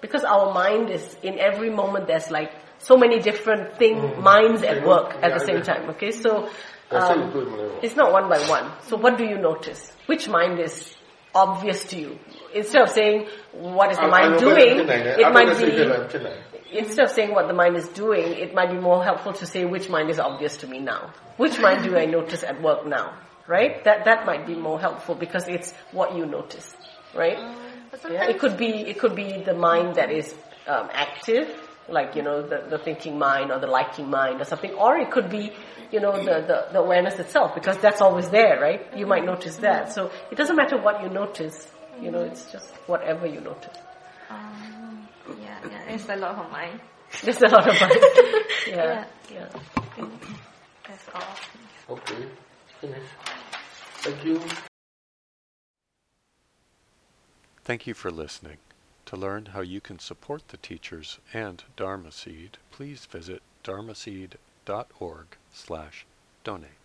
because our mind is, in every moment there's like so many different thing, mm. minds at work at the same time, okay? So, um, it's not one by one. So what do you notice? Which mind is obvious to you? Instead of saying, what is the mind doing, it might be, instead of saying what the mind is doing, it might be more helpful to say which mind is obvious to me now. Which mind do I notice at work now? Right? That that might be more helpful because it's what you notice. Right? yeah, it could be it could be the mind that is um, active, like you know the, the thinking mind or the liking mind or something, or it could be you know the, the, the awareness itself because that's always there, right? You might notice that. So it doesn't matter what you notice. You know, it's just whatever you notice. Yeah, yeah, it's a lot of mine. It's a lot of mine. yeah, yeah. yeah. That's all. Okay, finish. Thank you. Thank you for listening. To learn how you can support the teachers and Dharma Seed, please visit dharmaseed.org slash donate.